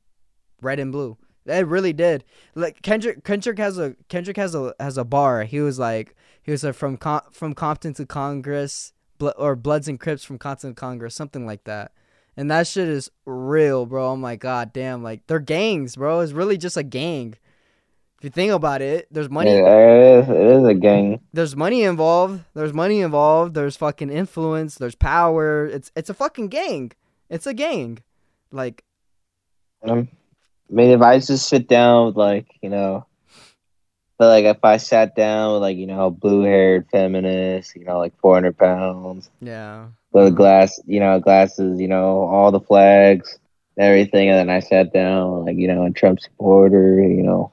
red and blue. It really did. Like Kendrick, Kendrick has a Kendrick has a has a bar. He was like he was like from Com- from Compton to Congress, Blo- or Bloods and Crips from Compton to Congress, something like that. And that shit is real, bro. Oh my god, damn! Like they're gangs, bro. It's really just a gang. If you think about it, there's money. Yeah, it is. It is a gang. There's money involved. There's money involved. There's fucking influence. There's power. It's it's a fucking gang. It's a gang. Like Um, I mean, if I just sit down with like you know, but like if I sat down with like you know, blue haired feminist, you know, like four hundred pounds, yeah, with a glass, you know, glasses, you know, all the flags, everything, and then I sat down like you know, a Trump supporter, you know,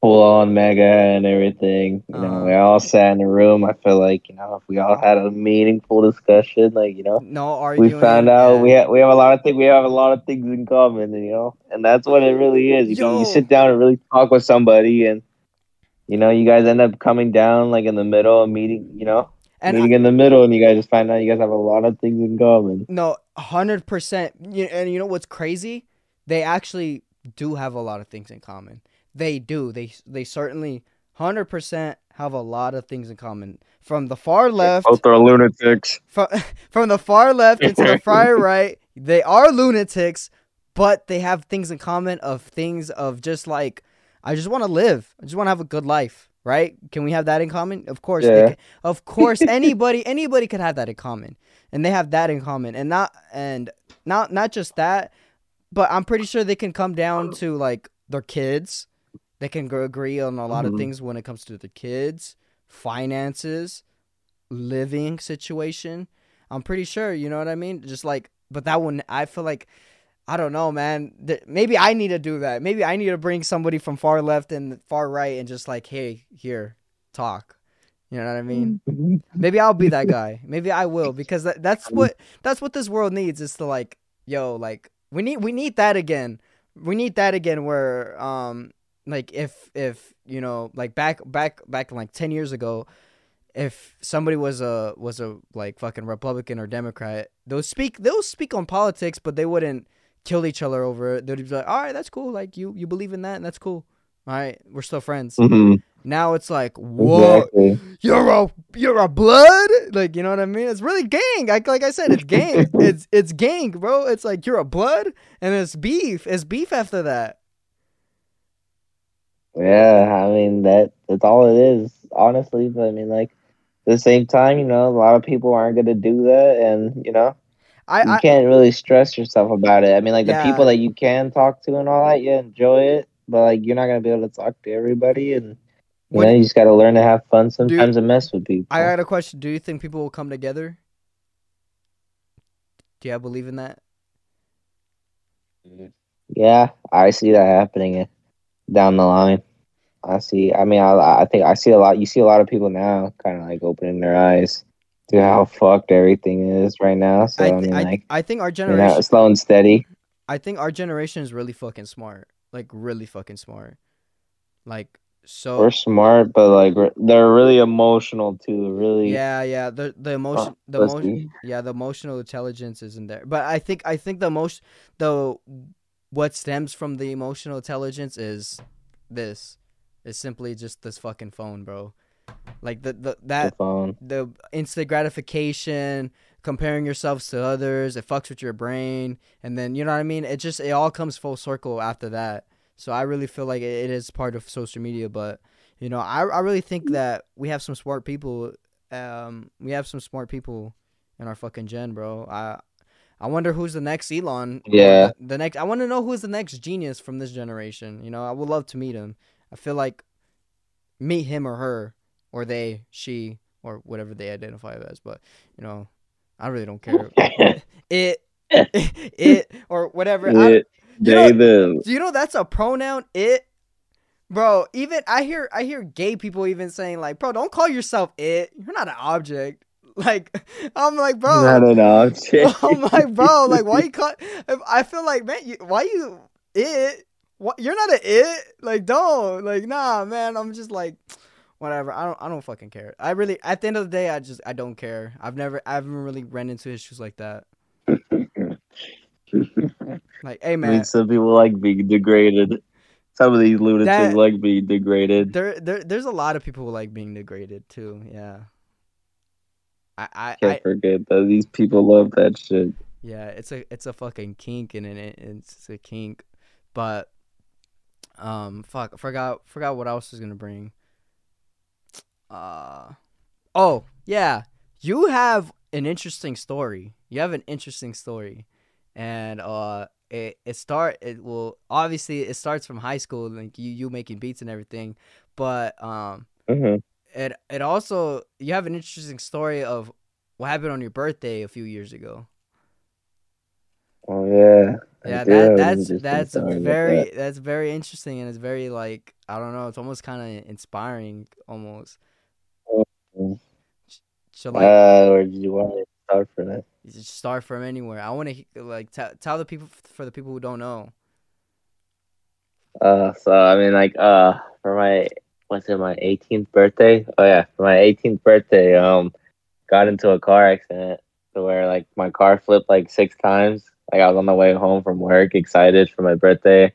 full on MAGA and everything. You know, Uh-huh. we all sat in a room. I feel like you know, if we all had a meaningful discussion, like you know. no we found out yeah. we ha- we have a lot of things we have a lot of things in common, you know, and that's what it really is. You know, you sit down and really talk with somebody, and you know, you guys end up coming down like in the middle and meeting, you know, and meeting in the middle, and you guys just find out you guys have a lot of things in common. No, hundred percent. And you know what's crazy? They actually do have a lot of things in common. They do. They they certainly hundred percent have a lot of things in common. From the far left, Both are lunatics. from from the far left into the far right, they are lunatics, but they have things in common of things of just like I just want to live. I just want to have a good life, right? Can we have that in common? Of course. Yeah. of course anybody anybody could have that in common. And they have that in common. And not and not not just that, but I'm pretty sure they can come down to like their kids. They can gr- agree on a lot of Mhm. things when it comes to the kids, finances, living situation. I'm pretty sure, you know what I mean? Just like, but that one, I feel like, I don't know, man. Th- maybe I need to do that. Maybe I need to bring somebody from far left and far right and just like, hey, here, talk. You know what I mean? Maybe I'll be that guy. Maybe I will because that, that's what that's what this world needs is to like, yo, like we need we need that again. We need that again where um like if if you know like back back back like 10 years ago if somebody was a was a like fucking republican or democrat they'll speak they'll speak on politics but they wouldn't kill each other over it. They'd be like all right that's cool. Like you you believe in that and that's cool. All right? We're still friends. Mm-hmm. now it's like whoa Exactly. you're a you're a blood? Like you know what i mean? It's really gang. Like, like i said it's gang. It's it's gang bro. It's like you're a blood? And it's beef. It's beef after that Yeah, I mean that that's all it is, honestly. But I mean, like at the same time, you know, a lot of people aren't gonna do that, and you know, i you i can't really stress yourself about it. I mean, like the people that you can talk to and all that, you enjoy it, but like you're not gonna be able to talk to everybody, and you What- know, you just gotta learn to have fun sometimes and mess with people. I got a question. Do you think people will come together? Do you believe in that? yeah, I see that happening down the line. I see. I mean, I I think I see a lot. You see a lot of people now, kind of like opening their eyes to how fucked everything is right now. So I, I, mean, I, like. I think our You generation. know, slow and steady. I think our generation is really fucking smart. Like really fucking smart. Like so. We're smart, but like they're really emotional too. Really, Yeah, yeah. The the emotion, the emotion, yeah, the emotional intelligence isn't there. But I think I think the most the what stems from the emotional intelligence is this. Is simply just this fucking phone, bro. Like the, the the that phone. the instant gratification, comparing yourselves to others, it fucks with your brain, and then you know what I mean. It just it all comes full circle after that. So I really feel like it, it is part of social media, but you know I I really think that we have some smart people um, we have some smart people in our fucking gen, bro. I I wonder who's the next Elon. Yeah. The, the next. I want to know who's the next genius from this generation. You know, I would love to meet him. I feel like meet him or her or they, she, or whatever they identify as. But you know, I really don't care. it, it, or whatever. I, It, they, them. do you know that's a pronoun? It, bro. Even I hear I hear gay people even saying like, bro, don't call yourself it. You're not an object. Like I'm like, bro. Not an object. I'm like, bro, like, why you call? I feel like, man, you, why you it? What you're not an it? Like, don't like, nah, man. I'm just like, whatever. I don't, I don't fucking care. I really, at the end of the day, I just, I don't care. I've never, I haven't really ran into issues like that. Like, hey, I man, mean, some people like being degraded. Some of these lunatics That- like being degraded. there, there, there's a lot of people who like being degraded too. Yeah. I, I, Can't I forget that these people love that shit. Yeah, it's a it's a fucking kink and it it's a kink, but um, fuck, forgot forgot what else was gonna bring. Uh, oh yeah, you have an interesting story. You have an interesting story, and uh, it it start it will obviously it starts from high school, like you you making beats and everything, but um, hmm it it also you have an interesting story of what happened on your birthday a few years ago. Oh yeah. Yeah, that that's that's very that. that's very interesting and it's very like I don't know, it's almost kind of inspiring almost. Mhm. So like Uh, where did you want to start you just start from anywhere. I want to like tell tell the people for the people who don't know. Uh, so I mean, like, uh, for my what's it, my 18th birthday? Oh yeah, for my 18th birthday, um, got into a car accident to where like my car flipped like six times. Like I was on the way home from work, excited for my birthday.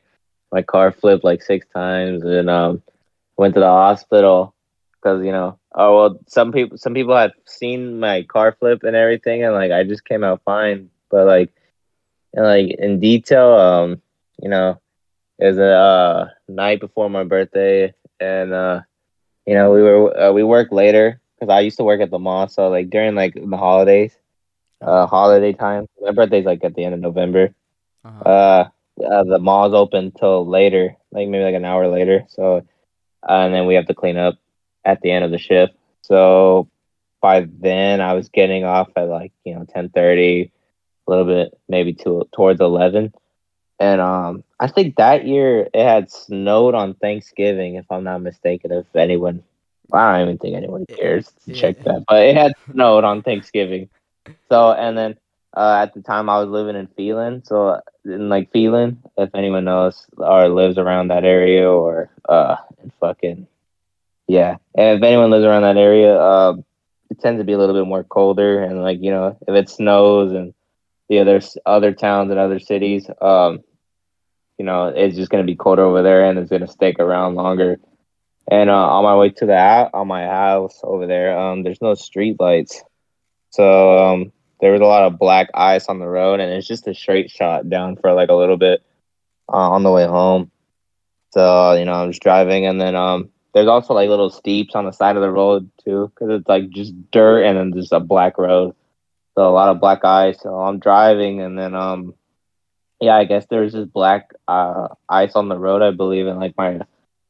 My car flipped like six times, and um, went to the hospital because you know, oh well, some people some people had seen my car flip and everything, and like I just came out fine. But like, and, like in detail, um, you know, it was a uh, night before my birthday, and uh, you know we were uh, we worked later because I used to work at the mall. So like during like the holidays, uh, holiday time, my birthday's like at the end of November. Uh-huh. Uh, uh, the mall's open till later, like maybe like an hour later. So, uh, and then we have to clean up at the end of the shift. So by then, I was getting off at like you know ten thirty, a little bit maybe to towards eleven. And um, I think that year it had snowed on Thanksgiving, if I'm not mistaken. If anyone, I don't even think anyone cares to check that, but it had snowed on Thanksgiving. So and then uh, at the time I was living in Phelan, so in like Phelan, if anyone knows or lives around that area or uh, in fucking yeah, and if anyone lives around that area, uh, it tends to be a little bit more colder and like you know if it snows and the other other towns and other cities, um, you know it's just gonna be colder over there and it's gonna stick around longer. And uh, on my way to the on my house over there, um, there's no street lights, so um, there was a lot of black ice on the road, and it's just a straight shot down for like a little bit uh, on the way home. So you know, I'm just driving, and then um, there's also like little steeps on the side of the road too, because it's like just dirt and then just a black road. So a lot of black ice. So I'm driving, and then um, yeah, I guess there's just black uh ice on the road, I believe, and like my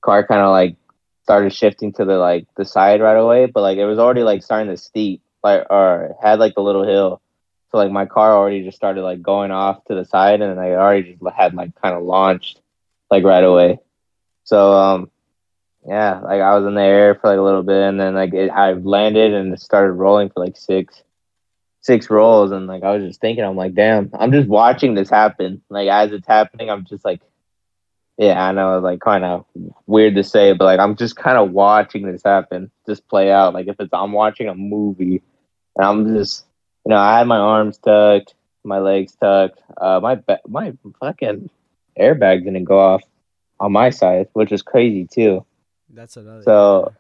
car kind of like started shifting to the like the side right away, but like it was already like starting to steep, like or had like the little hill. So like my car already just started like going off to the side, and I already just had like kind of launched like right away. So um, yeah, like I was in the air for like a little bit, and then like it, I landed and it started rolling for like six, six rolls, and like I was just thinking, I'm like, damn, I'm just watching this happen. Like as it's happening, I'm just like, yeah, I know, it's like kind of weird to say, but like I'm just kind of watching this happen, just play out. Like if it's I'm watching a movie, and I'm just, you know, I had my arms tucked, my legs tucked, uh, my ba- my fucking airbag didn't go off on my side, which was crazy too. That's another. So,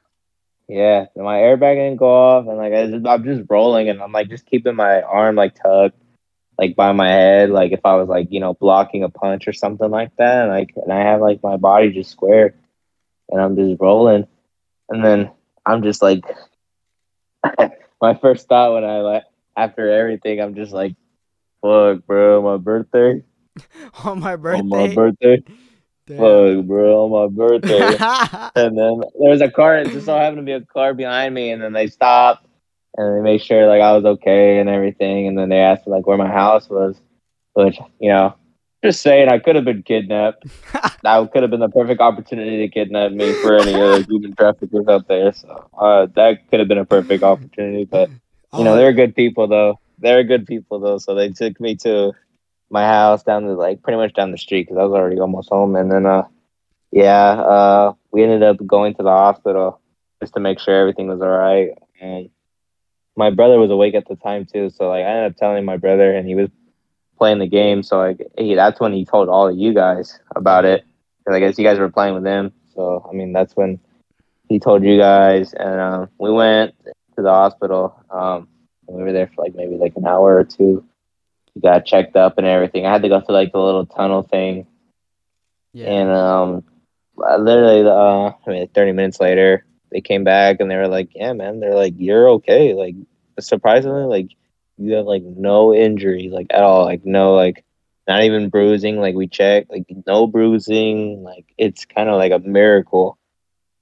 Yeah, so my airbag didn't go off, and like I just, I'm just rolling, and I'm like just keeping my arm like tucked, like by my head, like if I was like you know blocking a punch or something like that, and like and I have like my body just square, and I'm just rolling, and then I'm just like, my first thought when I like after everything, I'm just like, fuck, bro, my birthday. On my birthday. On my birthday. Damn. Fuck, bro, on my birthday. and then there was a car. It just so happened to be a car behind me, and then they stopped and they made sure like I was okay and everything. And then they asked like where my house was, which you know, just saying I could have been kidnapped. that could have been the perfect opportunity to kidnap me for any other human traffickers out there. So uh, that could have been a perfect opportunity, but you know, Oh, they're good people though. They're good people though. So they took me to my house down the like pretty much down the street because I was already almost home. And then, uh, yeah, uh, we ended up going to the hospital just to make sure everything was all right. And my brother was awake at the time too, so like I ended up telling my brother, and he was playing the game. So like he, that's when he told all of you guys about it. 'Cause I guess you guys were playing with him. So I mean, that's when he told you guys, and um, we went to the hospital. Um, and we were there for like maybe like an hour or two. We got checked up and everything. I had to go through like the little tunnel thing, yeah. and um, literally, uh, I mean, thirty minutes later, they came back and they were like, "Yeah, man," they're like, "You're okay." Like surprisingly, like you have like no injuries, like at all, like no like not even bruising. Like we checked, like no bruising. Like it's kind of like a miracle,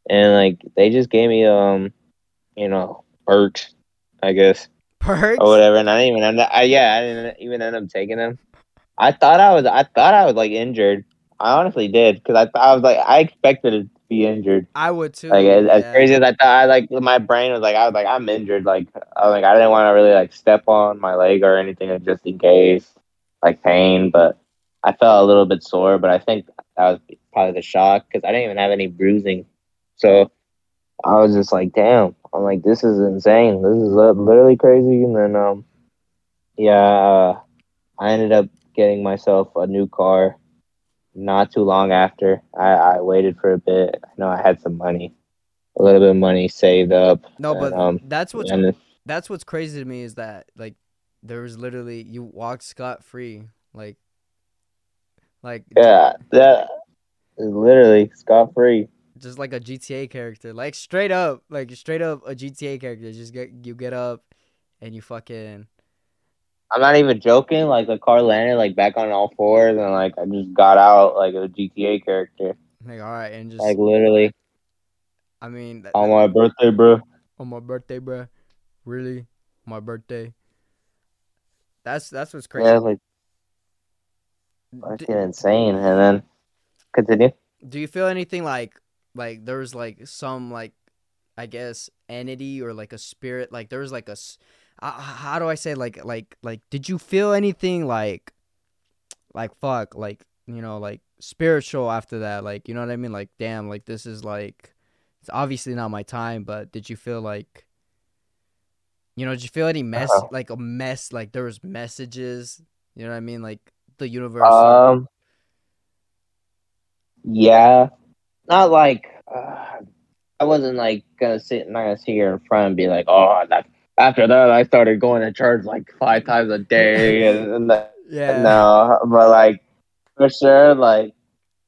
and like they just gave me um, you know, perks, I guess Perks. or whatever. And I didn't even end up, I, yeah, I didn't even end up taking them. I thought I was, I thought I was like injured. I honestly did because I, thought I was like, I expected be injured. I would too. Like as, as crazy as I thought, I like my brain was like, I was like, I'm injured. Like I was like, I didn't want to really like step on my leg or anything, just in case, like pain. But I felt a little bit sore. But I think that was probably the shock because I didn't even have any bruising. So I was just like, damn. I'm like, this is insane. This is literally crazy. And then, um, yeah, uh, I ended up getting myself a new car not too long after. I, I waited for a bit. I know I had some money, a little bit of money saved up. No, but um, that's what's and that's what's crazy to me is that like there was literally you walked scot free, like, like yeah, that is literally scot free. just like a GTA character, like straight up, like straight up a GTA character. Just get you get up and you fucking I'm not even joking. Like the car landed like back on all fours, and like I just got out like a GTA character. like all right and just Like literally I mean that, on my birthday, bro. on my birthday, bruh. Really, my birthday. That's that's what's crazy. Yeah, like fucking insane. And then continue. do you feel anything like like there was like some like i guess entity or like a spirit like there was like a uh, how do i say like like like did you feel anything like like fuck like you know like spiritual after that like you know what i mean like damn like this is like it's obviously not my time but did you feel like you know did you feel any mess Uh-huh. like a mess like there was messages you know what i mean like the universe Um. Yeah, not like uh, I wasn't like gonna sit, not gonna sit here in front and be like, oh, that. After that, I started going to church like five times a day, and, and that, yeah no, but like for sure, like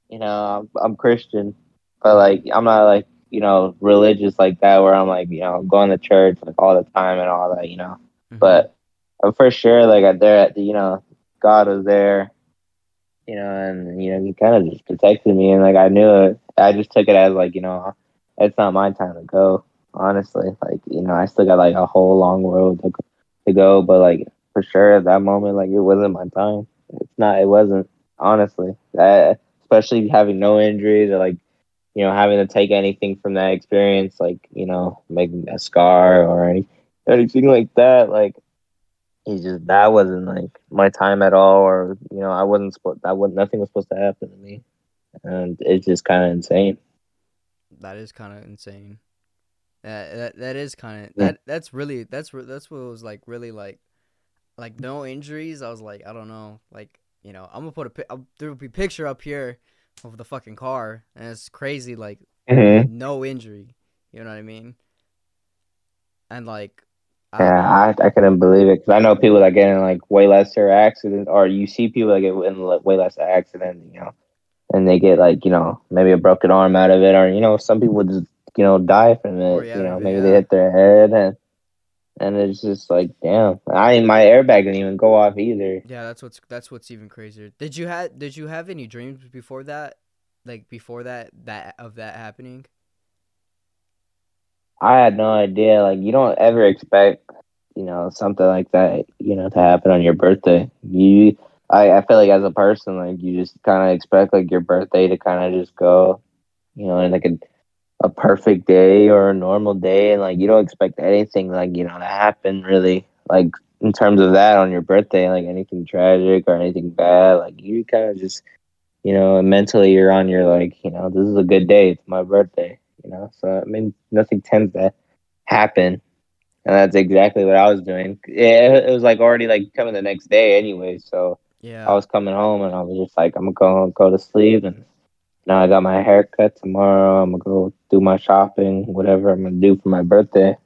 you know, I'm, I'm Christian, but like I'm not like you know religious like that where I'm like you know going to church like all the time and all that, you know. Mhm. But uh, for sure, like there, you know, God was there, you know, and you know, he kind of just protected me, and like I knew it. I just took it as like, you know, it's not my time to go. Honestly, like you know, I still got like a whole long road to, to go, but like for sure at that moment, like it wasn't my time. It's not. It wasn't. Honestly, that especially having no injuries or like you know having to take anything from that experience, like you know, making a scar or any anything like that, like it's just that wasn't like my time at all, or you know, I wasn't supposed that was nothing was supposed to happen to me, and it's just kind of insane. That is kind of insane. That that, that is kind of Yeah. that that's really that's that's what was like really like like no injuries. I was like I don't know like you know I'm gonna put a there will be picture up here of the fucking car and it's crazy like Mm-hmm. no injury. You know what I mean? And like I- Yeah, I, I couldn't believe it because I know people that get in like way lesser accidents, or you see people that get in like, way less accidents, you know, and they get like you know maybe a broken arm out of it, or you know some people just you know die from it. Or, yeah, you know, maybe, yeah. they hit their head and and it's just like, damn, I my airbag didn't even go off either. Yeah, that's what's that's what's even crazier. Did you had did you have any dreams before that? Like before that that of that happening? I had no idea. Like, you don't ever expect, you know, something like that, you know, to happen on your birthday. You, I, I feel like as a person, like you just kind of expect like your birthday to kind of just go, you know, in like a a perfect day or a normal day, and like you don't expect anything like you know to happen really, like in terms of that on your birthday, like anything tragic or anything bad. Like you kind of just, you know, mentally you're on your like, you know, this is a good day. It's my birthday you know. So I mean, nothing tends to happen, and that's exactly what I was doing. It, it was like already like coming the next day anyway. So Yeah. I was coming home, and I was just like, I'm gonna go go to sleep, and now I got my haircut tomorrow. I'm gonna go do my shopping, whatever I'm gonna do for my birthday,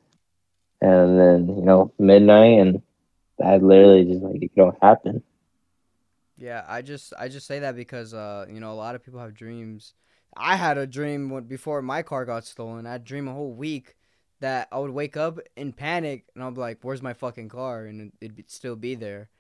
and then you know midnight, and that literally just like it don't happen. Yeah, I just I just say that because uh you know a lot of people have dreams. I had a dream when, before my car got stolen. I dream a whole week that I would wake up in panic and I'll be like, "Where's my fucking car?" and it- it'd be, still be there.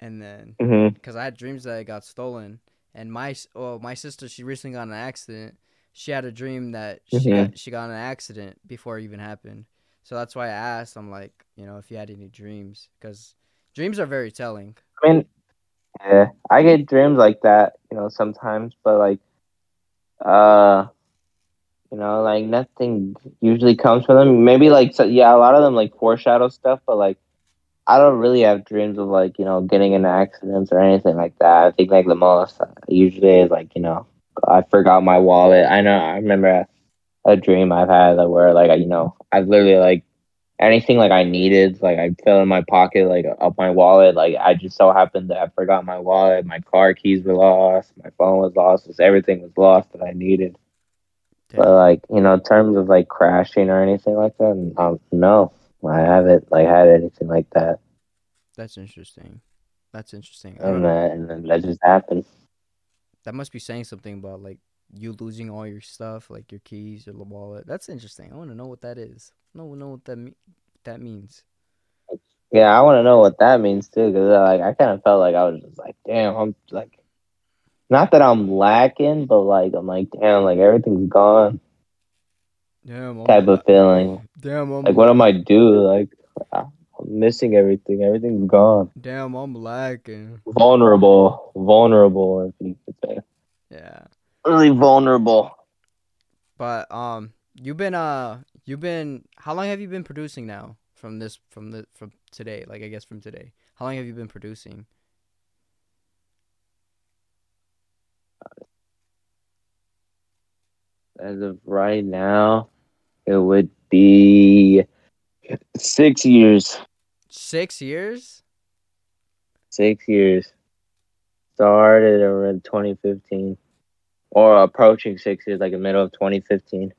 And then Mm-hmm. because I had dreams that it got stolen, and my oh my sister she recently got an accident. She had a dream that she Mhm. got, she got in an accident before it even happened. So that's why I asked. I'm like, you know, if you had any dreams, because dreams are very telling. I mean, yeah, I get dreams like that, you know, sometimes, but like, uh, you know, like nothing usually comes from them. Maybe like, so, yeah, a lot of them like foreshadow stuff, but like, I don't really have dreams of like, you know, getting into accidents or anything like that. I think like the most usually is like, you know, I forgot my wallet. I know, I remember a, a dream I've had like, where like, you know, I literally like anything like I needed, like I fell in my pocket, like up my wallet. Like I just so happened that I forgot my wallet, my car keys were lost, my phone was lost, just everything was lost that I needed. But like you know, in terms of like crashing or anything like that, um, no, I haven't like had anything like that, That's interesting. That's interesting. And that and then that just happened. That must be saying something about like you losing all your stuff, like your keys, your wallet. That's interesting. I want to know what that is. To know what that me- that means. Yeah, I want to know what that means too, because uh, like I kind of felt like I was just like, damn, I'm like, not that I'm lacking, but like I'm like, damn, like everything's gone, Damn. I'm type of feeling. Damn. I'm Like, what am I do? Like, I'm missing everything. Everything's gone. Damn. I'm lacking. Vulnerable, vulnerable, if you could say. Yeah. Really vulnerable. But um, you've been uh, you've been. How long have you been producing now? From this, from the, from today. Like I guess from today. How long have you been producing? As of right now, it would be six years. Six years. Six years. Started around 2015, or approaching six years, like in the middle of 2015.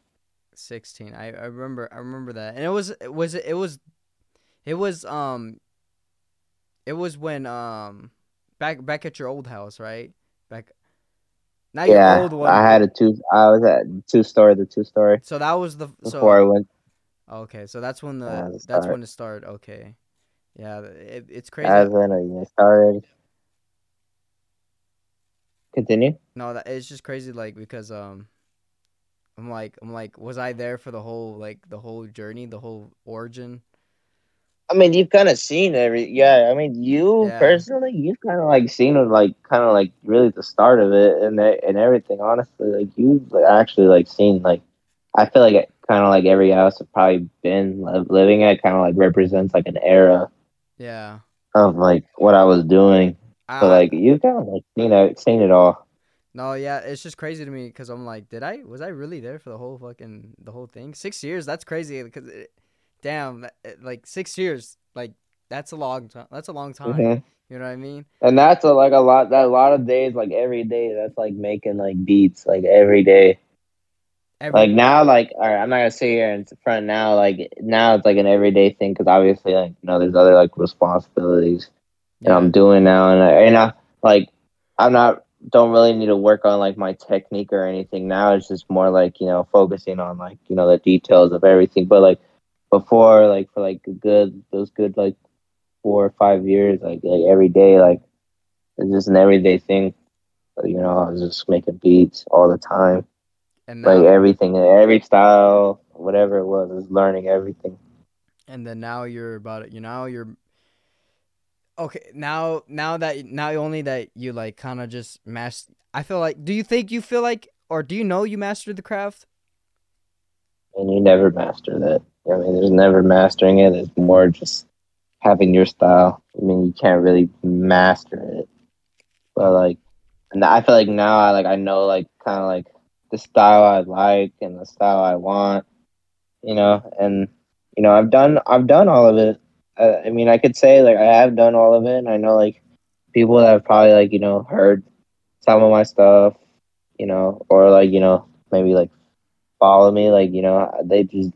16 I, I remember i remember that and it was it was it was it was um it was when um back back at your old house right back not yeah, your old one I had a two. I was at two story, the two story so that was the before I so went. okay so that's when the that's start. when it started okay yeah it, it's crazy As when I started. Continue. no that it's just crazy like because um i'm like i'm like was i there for the whole like the whole journey the whole origin I mean, you've kind of seen every. Yeah, I mean, you Yeah. personally, you've kind of like seen it, like kind of like really the start of it and and everything. Honestly, like you've actually like seen like. I feel like it kind of like every house I've probably been living at kind of like represents like an era yeah of like what I was doing. I, So uh, like you've kind of like seen it, seen it all. No, yeah, it's just crazy to me because I'm like, did I was I really there for the whole fucking the whole thing? Six years, that's crazy. Because it, damn, like six years, like that's a long time. That's a long time. Mhm. You know what I mean? And that's a, like a lot. That a lot of days, like every day, that's like making like beats, like every day. Every, like now like all right i'm not gonna sit here in front now like now it's like an everyday thing because obviously like you know there's other like responsibilities that yeah, i'm doing now and I, and I like i'm not don't really need to work on like my technique or anything now it's just more like you know focusing on like you know the details of everything but like before like for like a good those good like four or five years, like like every day, like it's just an everyday thing. you know, I was just making beats all the time. And now, like everything, every style, whatever it was, was learning everything. And then now you're about it. You know, you're okay. Now, now that now only that you like kind of just master. I feel like. Do you think you feel like, or do you know you mastered the craft? And you never master that. I mean, there's never mastering it. It's more just having your style. I mean, you can't really master it, but like, and I feel like now I like I know like kind of like the style I like and the style I want, you know, and you know I've done I've done all of it. Uh, I mean, I could say like I have done all of it, and I know like people that have probably like you know heard some of my stuff, you know, or like you know maybe like follow me, like you know they just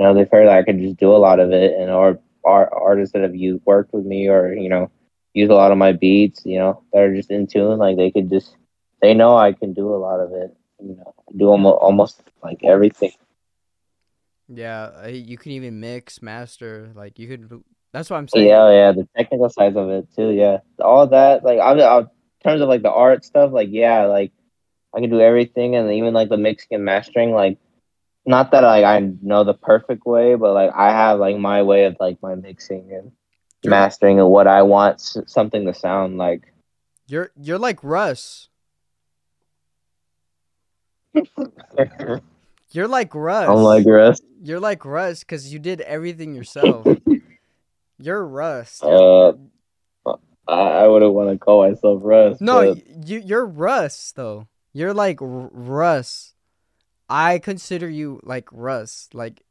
you know they've heard that I could just do a lot of it, and or art, artists that have used worked with me or you know use a lot of my beats, you know, that are just in tune, like they could just they know I can do a lot of it, you know, do almost almost like everything. Yeah, uh, you can even mix, master, like you could. That's what I'm saying. Yeah, yeah, the technical side of it too. Yeah, all that, like, I'm, I'm, in terms of like the art stuff, like, yeah, like I can do everything, and even like the mixing and mastering, like not that like I know the perfect way, but like I have like my way of like my mixing and you're, mastering and what I want something to sound like. You're you're like Russ. you're like Russ. I'm like Russ. You're like Russ because you did everything yourself. you're Russ. Uh, I, I wouldn't want to call myself Russ. No, but... you you're Russ though. You're like R- Russ. I consider you like Russ. Like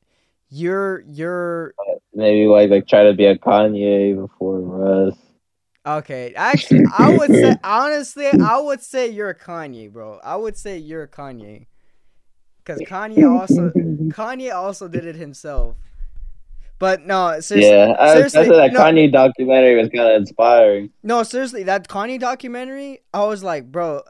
you're you're maybe like like try to be a Kanye before Russ. Okay, actually, I would say honestly, I would say you're a Kanye, bro. I would say you're a Kanye, because Kanye also Kanye also did it himself. But no, seriously. Yeah, I, seriously, that no, Kanye documentary was kind of inspiring. No, seriously, that Kanye documentary, I was like, bro,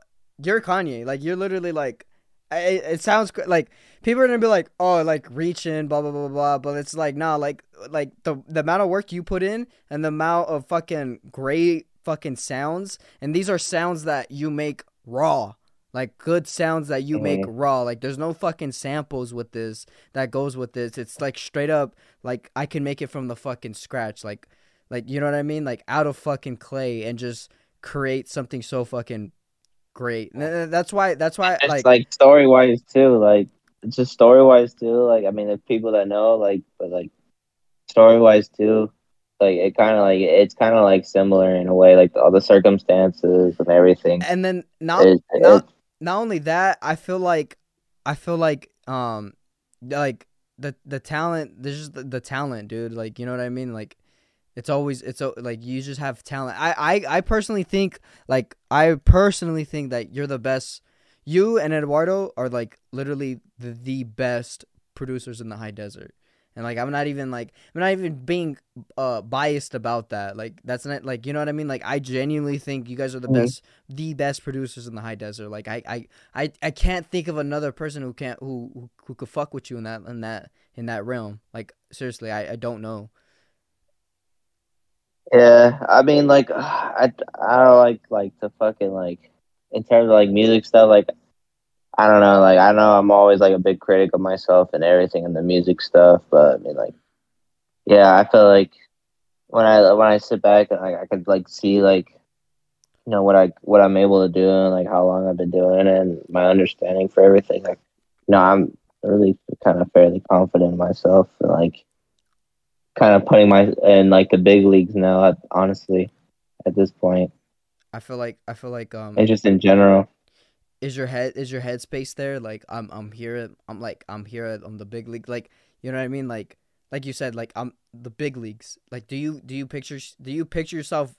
you're Kanye. Like, you're literally like it, it sounds like people are gonna be like, oh, like reaching, blah blah blah blah, but it's like, nah, like like the the amount of work you put in and the amount of fucking great fucking sounds, and these are sounds that you make raw, like good sounds that you mm-hmm. make raw. Like there's no fucking samples with this that goes with this. It's like straight up, like I can make it from the fucking scratch, like like you know what I mean, like out of fucking clay and just create something so fucking great. That's why. That's why. It's like, like story wise too. Like it's just story wise too. Like I mean, there's people that know. Like, but like story wise too. Like it kind of like it's kind of like similar in a way. Like all the circumstances and everything. And then not it, not it, not only that, I feel like I feel like um like the the talent. There's just the, the talent, dude. Like you know what I mean. Like it's always it's like you just have talent. I, I I personally think like I personally think that you're the best. You and Eduardo are like literally the, the best producers in the high desert. And like I'm not even like I'm not even being uh biased about that. Like that's not like you know what I mean? Like I genuinely think you guys are the mm-hmm. best the best producers in the high desert. Like I, I I I can't think of another person who can't who who, who could fuck with you in that in that in that realm. Like seriously, I, I don't know. Yeah, I mean, like, I I don't like like the fucking like in terms of like music stuff. Like, I don't know. Like, I know I'm always like a big critic of myself and everything in the music stuff. But I mean, like, yeah, I feel like when I when I sit back and like I could like see like you know what I what I'm able to do and like how long I've been doing it and my understanding for everything. Like, you know, I'm really kind of fairly confident in myself and like kind of putting my in like the big leagues now. At, honestly, at this point, I feel like I feel like um, and just in general. Is your head is your headspace there? Like I'm I'm here. I'm like I'm here on the big league. Like you know what I mean? Like like you said. Like I'm the big leagues. Like do you do you picture do you picture yourself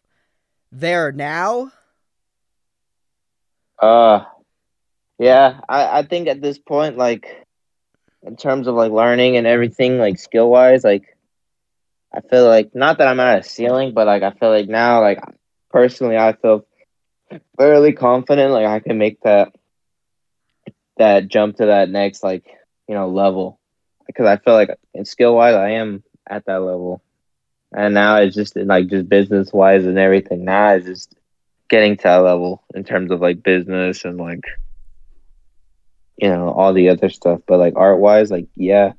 there now? Uh, yeah. I I think at this point, like in terms of like learning and everything, like skill wise, like I feel like not that I'm at a ceiling, but like I feel like now, like personally, I feel fairly confident. Like I can make that that jump to that next like you know level. because I feel like in skill wise, I am at that level, and now it's just like just business wise and everything. Now it's just getting to that level in terms of like business and like you know all the other stuff. But like art wise, like yeah,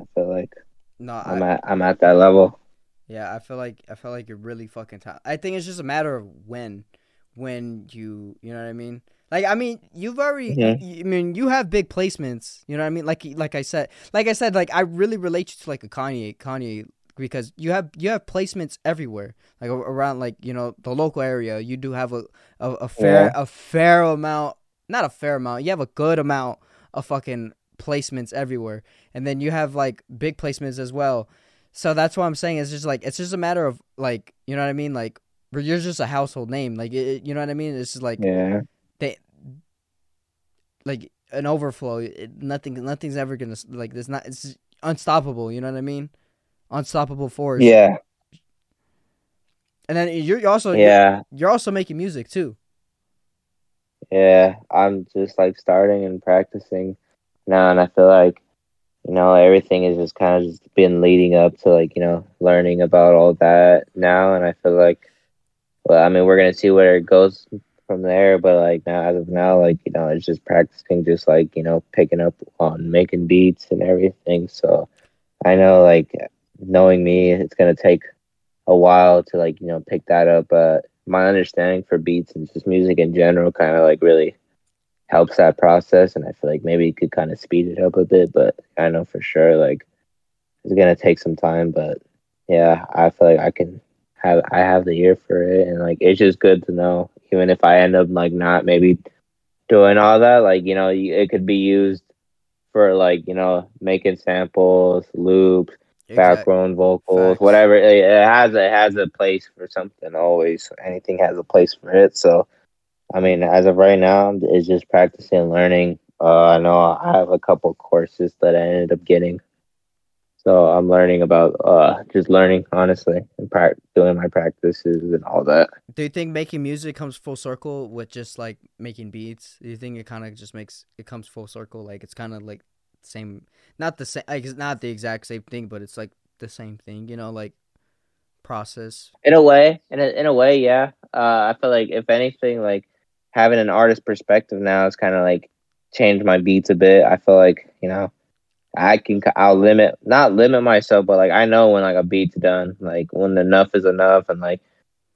I feel like No, I'm I, at I'm at that level. yeah, I feel like I feel like you're really fucking talented. I think it's just a matter of when, when you, you know what I mean. Like I mean, you've already. Mhm. y- I mean, you have big placements. You know what I mean. Like like I said, like I said, like I really relate you to like a Kanye, Kanye, because you have you have placements everywhere, like around like you know the local area. You do have a a, a fair a fair amount, not a fair amount. You have a good amount of fucking placements everywhere, and then you have like big placements as well. So that's what I'm saying. It's just like it's just a matter of like you know what I mean. Like you're just a household name. Like it, you know what I mean. It's just like Yeah, they like an overflow. It, nothing, nothing's ever gonna like. There's not. It's unstoppable. You know what I mean? Unstoppable force. yeah, And then you're you're also yeah, you're also making music too. yeah. I'm just like starting and practicing now, and I feel like you know everything is just kind of just been leading up to like you know learning about all that now, and I feel like well, I mean we're gonna see where it goes from there, but like now as of now, like you know it's just practicing, just like you know picking up on making beats and everything. So I know like knowing me, it's gonna take a while to like you know pick that up, but my understanding for beats and just music in general kind of like really helps that process and i feel like maybe it could kind of speed it up a bit but i know for sure like it's gonna take some time but yeah i feel like i can have i have the ear for it and like it's just good to know even if i end up like not maybe doing all that like you know it could be used for like you know making samples loops background vocals, Facts. whatever. It, it has it has a place for something always. Anything has a place for it. So, I mean, as of right now, it's just practicing and learning. Uh, I know I have a couple courses that I ended up getting, so I'm learning about uh just learning honestly and prac doing my practices and all that. Do you think making music comes full circle with just like making beats? Do you think it kind of just makes it comes full circle? Like it's kind of like same, not the same, like it's not the exact same thing, but it's like the same thing. You know, like process. In a way, in a, in a way, yeah. Uh, I feel like if anything, like having an artist perspective now has kind of like changed my beats a bit. I feel like you know, I can I'll limit not limit myself, but like I know when like a beat's done, like when enough is enough, and like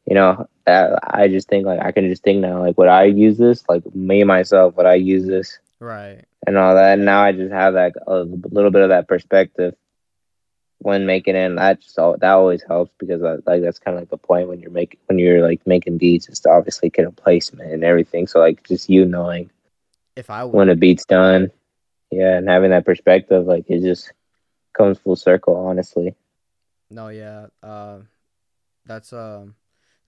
you know, uh, I just think like I can just think now, like would I use this? Like me myself, would I use this? Right. and all that. And now I just have that a little bit of that perspective when making it. And that just al- that always helps because I, like that's kind of like the point when you're making when you're like making beats is to obviously get a placement and everything. So like just you knowing If I would. when a beat's done, yeah, and having that perspective, like it just comes full circle. Honestly, No, yeah. Uh, that's um,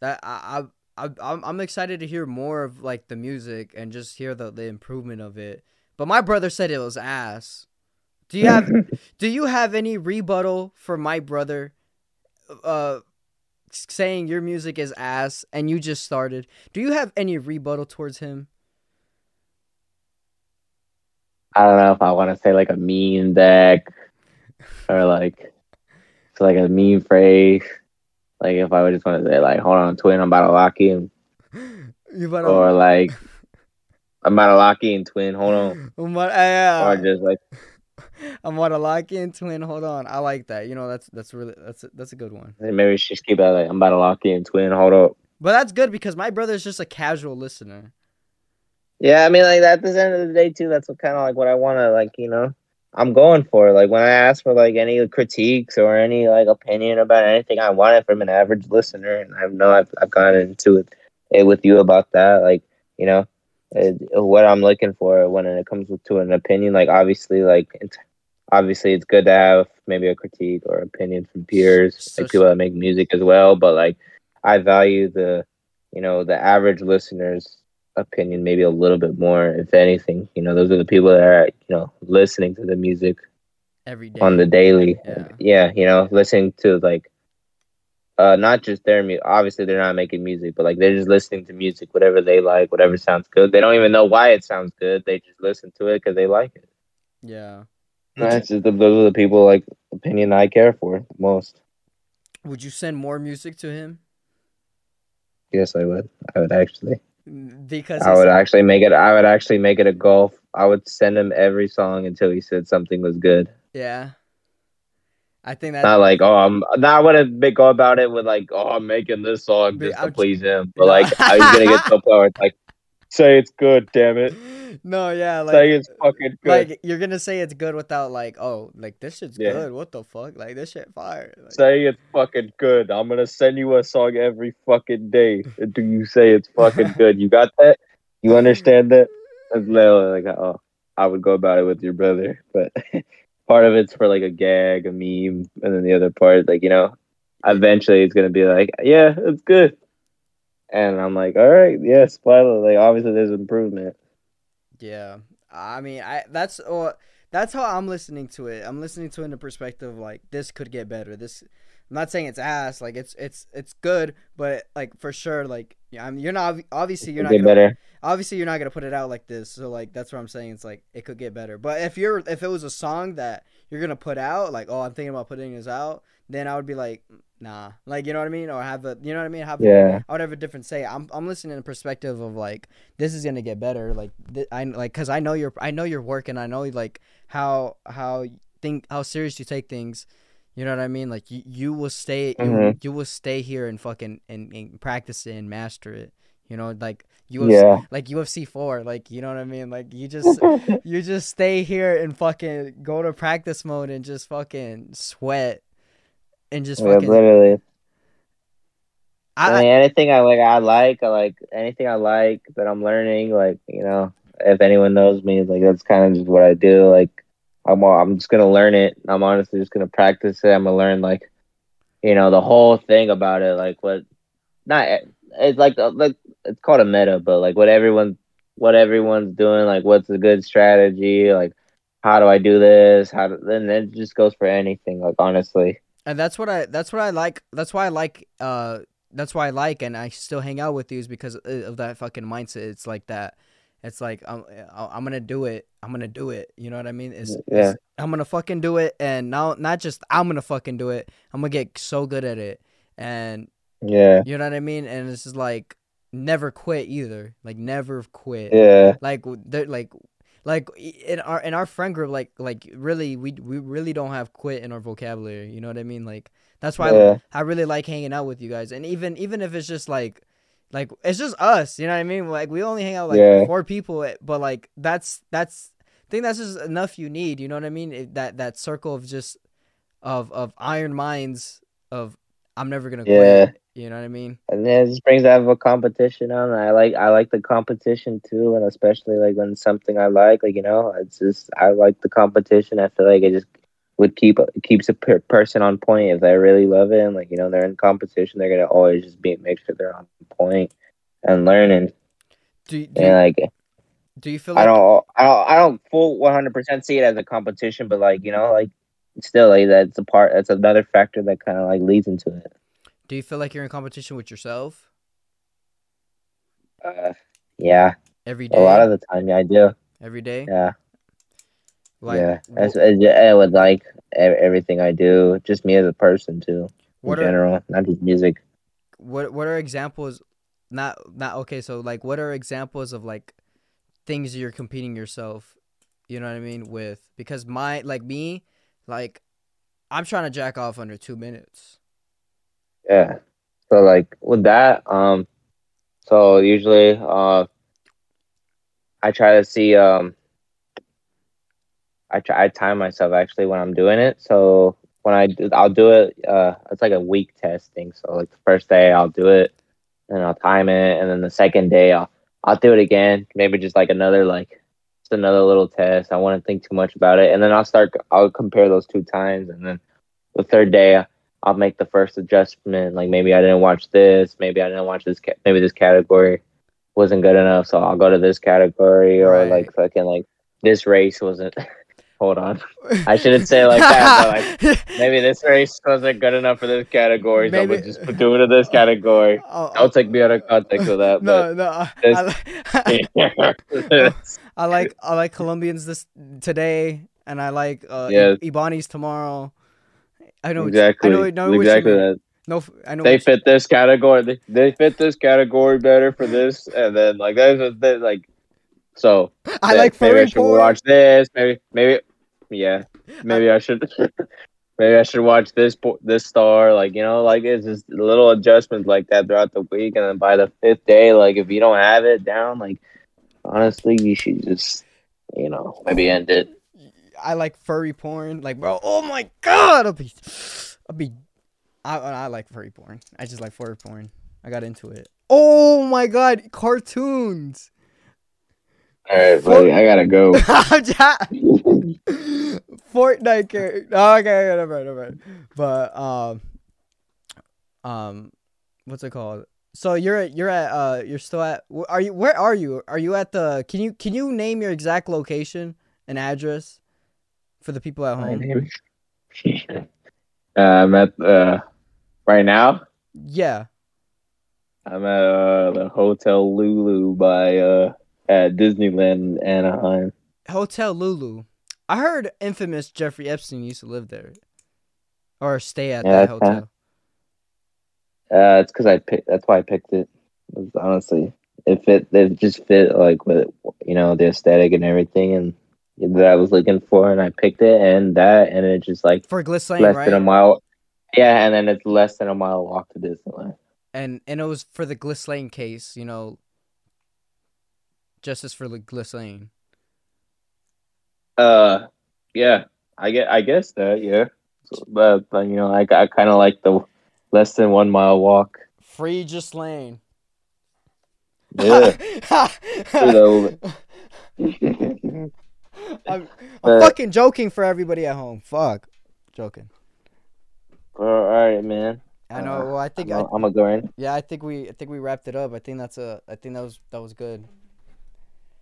that I I I I'm I'm excited to hear more of like the music and just hear the the improvement of it. But my brother said it was ass. Do you have Do you have any rebuttal for my brother? Uh, saying your music is ass and you just started. Do you have any rebuttal towards him? I don't know if I want to say like a mean deck or like it's like a mean phrase. Like if I would just want to say like, hold on, twin, I'm about to lock in, You better. or like I'm about to lock in, twin, hold on, I'm about, yeah. or just like I'm about to lock in twin. Hold on, I like that. You know, that's that's really that's a, that's a good one. And maybe we should just keep that like I'm about to lock in, twin, hold up. But that's good because my brother's just a casual listener. Yeah, I mean like at the end of the day too, that's kind of like what I want to like, you know. I'm going for like when I ask for like any critiques or any like opinion about anything, I want it from an average listener, and I know I've I've gone into it, it with you about that, like you know, it, what I'm looking for when it comes to an opinion. Like obviously, like it's, obviously it's good to have maybe a critique or opinion from peers, So- like people that make music as well. But like I value the, you know, the average listeners opinion maybe a little bit more if anything you know those are the people that are you know listening to the music Every day. on the daily Yeah. yeah you know listening to like uh not just their music obviously they're not making music but like they're just listening to music whatever they like whatever sounds good they don't even know why it sounds good they just listen to it because they like it Yeah. That's just the, those are the people like opinion I care for most. Would you send more music to him? Yes, I would. I would actually. Because I would actually make it. I would actually make it a goal. I would send him every song until he said something was good. yeah. I think that Not like, oh, I'm. Not gonna go about it with like, oh, I'm making this song just to I'm- please him. But No. like, I was gonna get to point where it's like, say it's good, damn it. no, yeah, like say it's fucking good. like you're gonna say it's good without like, oh, like this shit's Yeah. good. What the fuck? Like this shit fire. Like, say it's fucking good. I'm gonna send you a song every fucking day. Do you say it's fucking good? You got that? You understand that? That's literally like, oh, I would go about it with your brother, but part of it's for like a gag, a meme, and then the other part, like you know, eventually it's gonna be like, yeah, it's good, and I'm like, all right, yes, finally, like obviously there's improvement. Yeah, I mean, I that's or that's how I'm listening to it. I'm listening to it in the perspective like this could get better. This, I'm not saying it's ass. Like it's it's it's good, but like for sure, like yeah, I'm, you're not obviously you're not gonna, better. obviously you're not gonna put it out like this. So like that's what I'm saying. It's like it could get better. But if you're if it was a song that you're gonna put out, like oh I'm thinking about putting this out, then I would be like nah, like you know what I mean, or have a you know what I mean, have Yeah, I would have a different say. I'm I'm listening in the perspective of like this is gonna get better. Like th- I like because I know you're I know you're working. I know like how how think how serious you take things. You know what I mean? Like you, you will stay you, Mhm. you will stay here and fucking and, and practice it and master it. You know, like UFC, yeah. like UFC four. Like you know what I mean? Like you just you just stay here and fucking go to practice mode and just fucking sweat and just Yeah, fucking. literally. I, I mean, anything I like, I like, I like anything I like that I'm learning. Like, you know, if anyone knows me, like that's kind of just what I do. Like, I'm, I'm just gonna learn it. I'm honestly just gonna practice it. I'm gonna learn like, you know, the whole thing about it. Like, what, not it's like like it's called a meta, but like what everyone, what everyone's doing. Like, what's a good strategy? Like, how do I do this? How do, then it just goes for anything. Like, honestly. and that's what I that's what I like. That's why I like uh that's why I like and I still hang out with you is because of that fucking mindset. It's like that. It's like I'm I'm gonna do it. I'm gonna do it. You know what I mean? It's, Yeah. it's- I'm gonna fucking do it, and now not just I'm gonna fucking do it. I'm gonna get so good at it, and Yeah. you know what I mean. And it's just like never quit either. Like never quit. Yeah. like they're like like in our in our friend group like like really we we really don't have quit in our vocabulary you know what i mean like that's why Yeah. I, I really like hanging out with you guys and even even if it's just like like it's just us you know what i mean like we only hang out like Yeah. four people eh, but like that's that's i think that's just enough you need you know what i mean It- that that circle of just of of iron minds of i'm never gonna Yeah. quit you know what i mean and then it just brings out of a competition on. I like I like the competition too, and especially like when something I like, like you know, it's just I like the competition. I feel like it just would keep keeps a per- person on point if they really love it, and like you know they're in competition, they're gonna always just be make sure they're on point and learning. do, do, And like do you feel like I don't I don't I don't full one hundred percent see it as a competition, but like you know like still like that's a part that's another factor that kind of like leads into it. do you feel like you're in competition with yourself Uh, yeah, every day a lot of the time, yeah, I do. every day Yeah. Like yeah, it's, yeah, with like everything I do, just me as a person too, in are general, not just music. what what are examples not not okay so like what are examples of like things you're competing yourself you know what i mean with because my like me like i'm trying to jack off under two minutes Yeah. So like with that, um, so usually, uh, I try to see, um, I try I time myself actually when I'm doing it. So when I do, I'll do it. Uh, it's like a week testing. So like the first day I'll do it, and I'll time it, and then the second day I'll I'll do it again. Maybe just like another like just another little test. I wouldn't think too much about it, and then I'll start. I'll compare those two times, and then the third day I'll make the first adjustment. Like maybe I didn't watch this. Maybe I didn't watch this. Ca- maybe this category wasn't good enough, so I'll go to this category. Or Right. like fucking like this race wasn't. Hold on, I shouldn't say like that. But like maybe this race wasn't good enough for this category, so I'm gonna just do it in this category. Oh, Don't take me out of context with that. no no I, this- I, I like I like Colombians this today. and I like uh. I- Ibani's tomorrow. I know exactly. I know, I know exactly that. No, I know. They fit this category. They, they fit this category better for this, and then like that's like. So I like maybe I furry should porn. watch this. Maybe maybe yeah. Maybe I should. Maybe I should watch this this star. Like you know, like it's just little adjustments like that throughout the week, and then by the fifth day, like if you don't have it down, like honestly, you should just you know maybe end it. I like furry porn. Like, bro, oh my god, I'll be, I'll be, I, I like furry porn. I just like furry porn. I got into it. Oh my god, cartoons. All right, buddy, I gotta go. I'm just- Fortnite character. Oh, okay, okay, never mind, never mind. But um, um, what's it called? So you're at you're at uh you're still at wh- are you where are you are you at the can you can you name your exact location and address for the people at My home? name. uh, I'm at uh, right now. Yeah. I'm at uh, the Hotel Lulu by uh, at Disneyland Anaheim. Hotel Lulu. I heard infamous Jeffrey Epstein used to live there. Or stay at Yeah, that hotel. Uh, it's because I picked. That's why I picked it. It honestly, it fit. It just fit like with you know the aesthetic and everything, and that I was looking for, and I picked it, and that, and it just like For Ghislaine less right? than a mile. Yeah, and then it's less than a mile walk to Disneyland. and and it was for the Ghislaine case, you know. Justice for the Gliss Uh, yeah, I get. I guess that. Yeah, so, but, but you know, I I kind of like the less than one mile walk. Free Ghislaine. Yeah. I'm, I'm But- fucking joking for everybody at home. Fuck. Joking. All right, man. I know. Well, I think I'm, I, I'm gonna go in. yeah, I think we I think we wrapped it up. I think that's a I think that was that was good.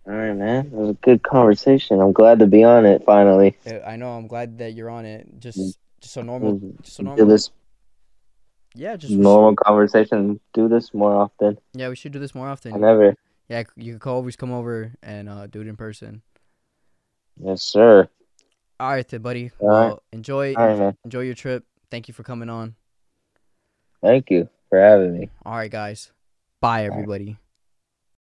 All right, man. It was a good conversation. I'm glad to be on it finally. I know. I'm glad that you're on it. Just Mm. just a normal just a normal this Yeah, just normal conversation. Do this more often. Yeah, we should do this more often. I never. Yeah, you could always come over and uh, do it in person. Yes, sir. All right, then, buddy. All right. well, enjoy All right, man. enjoy your trip. Thank you for coming on. Thank you for having me. All right, guys. Bye, right. everybody.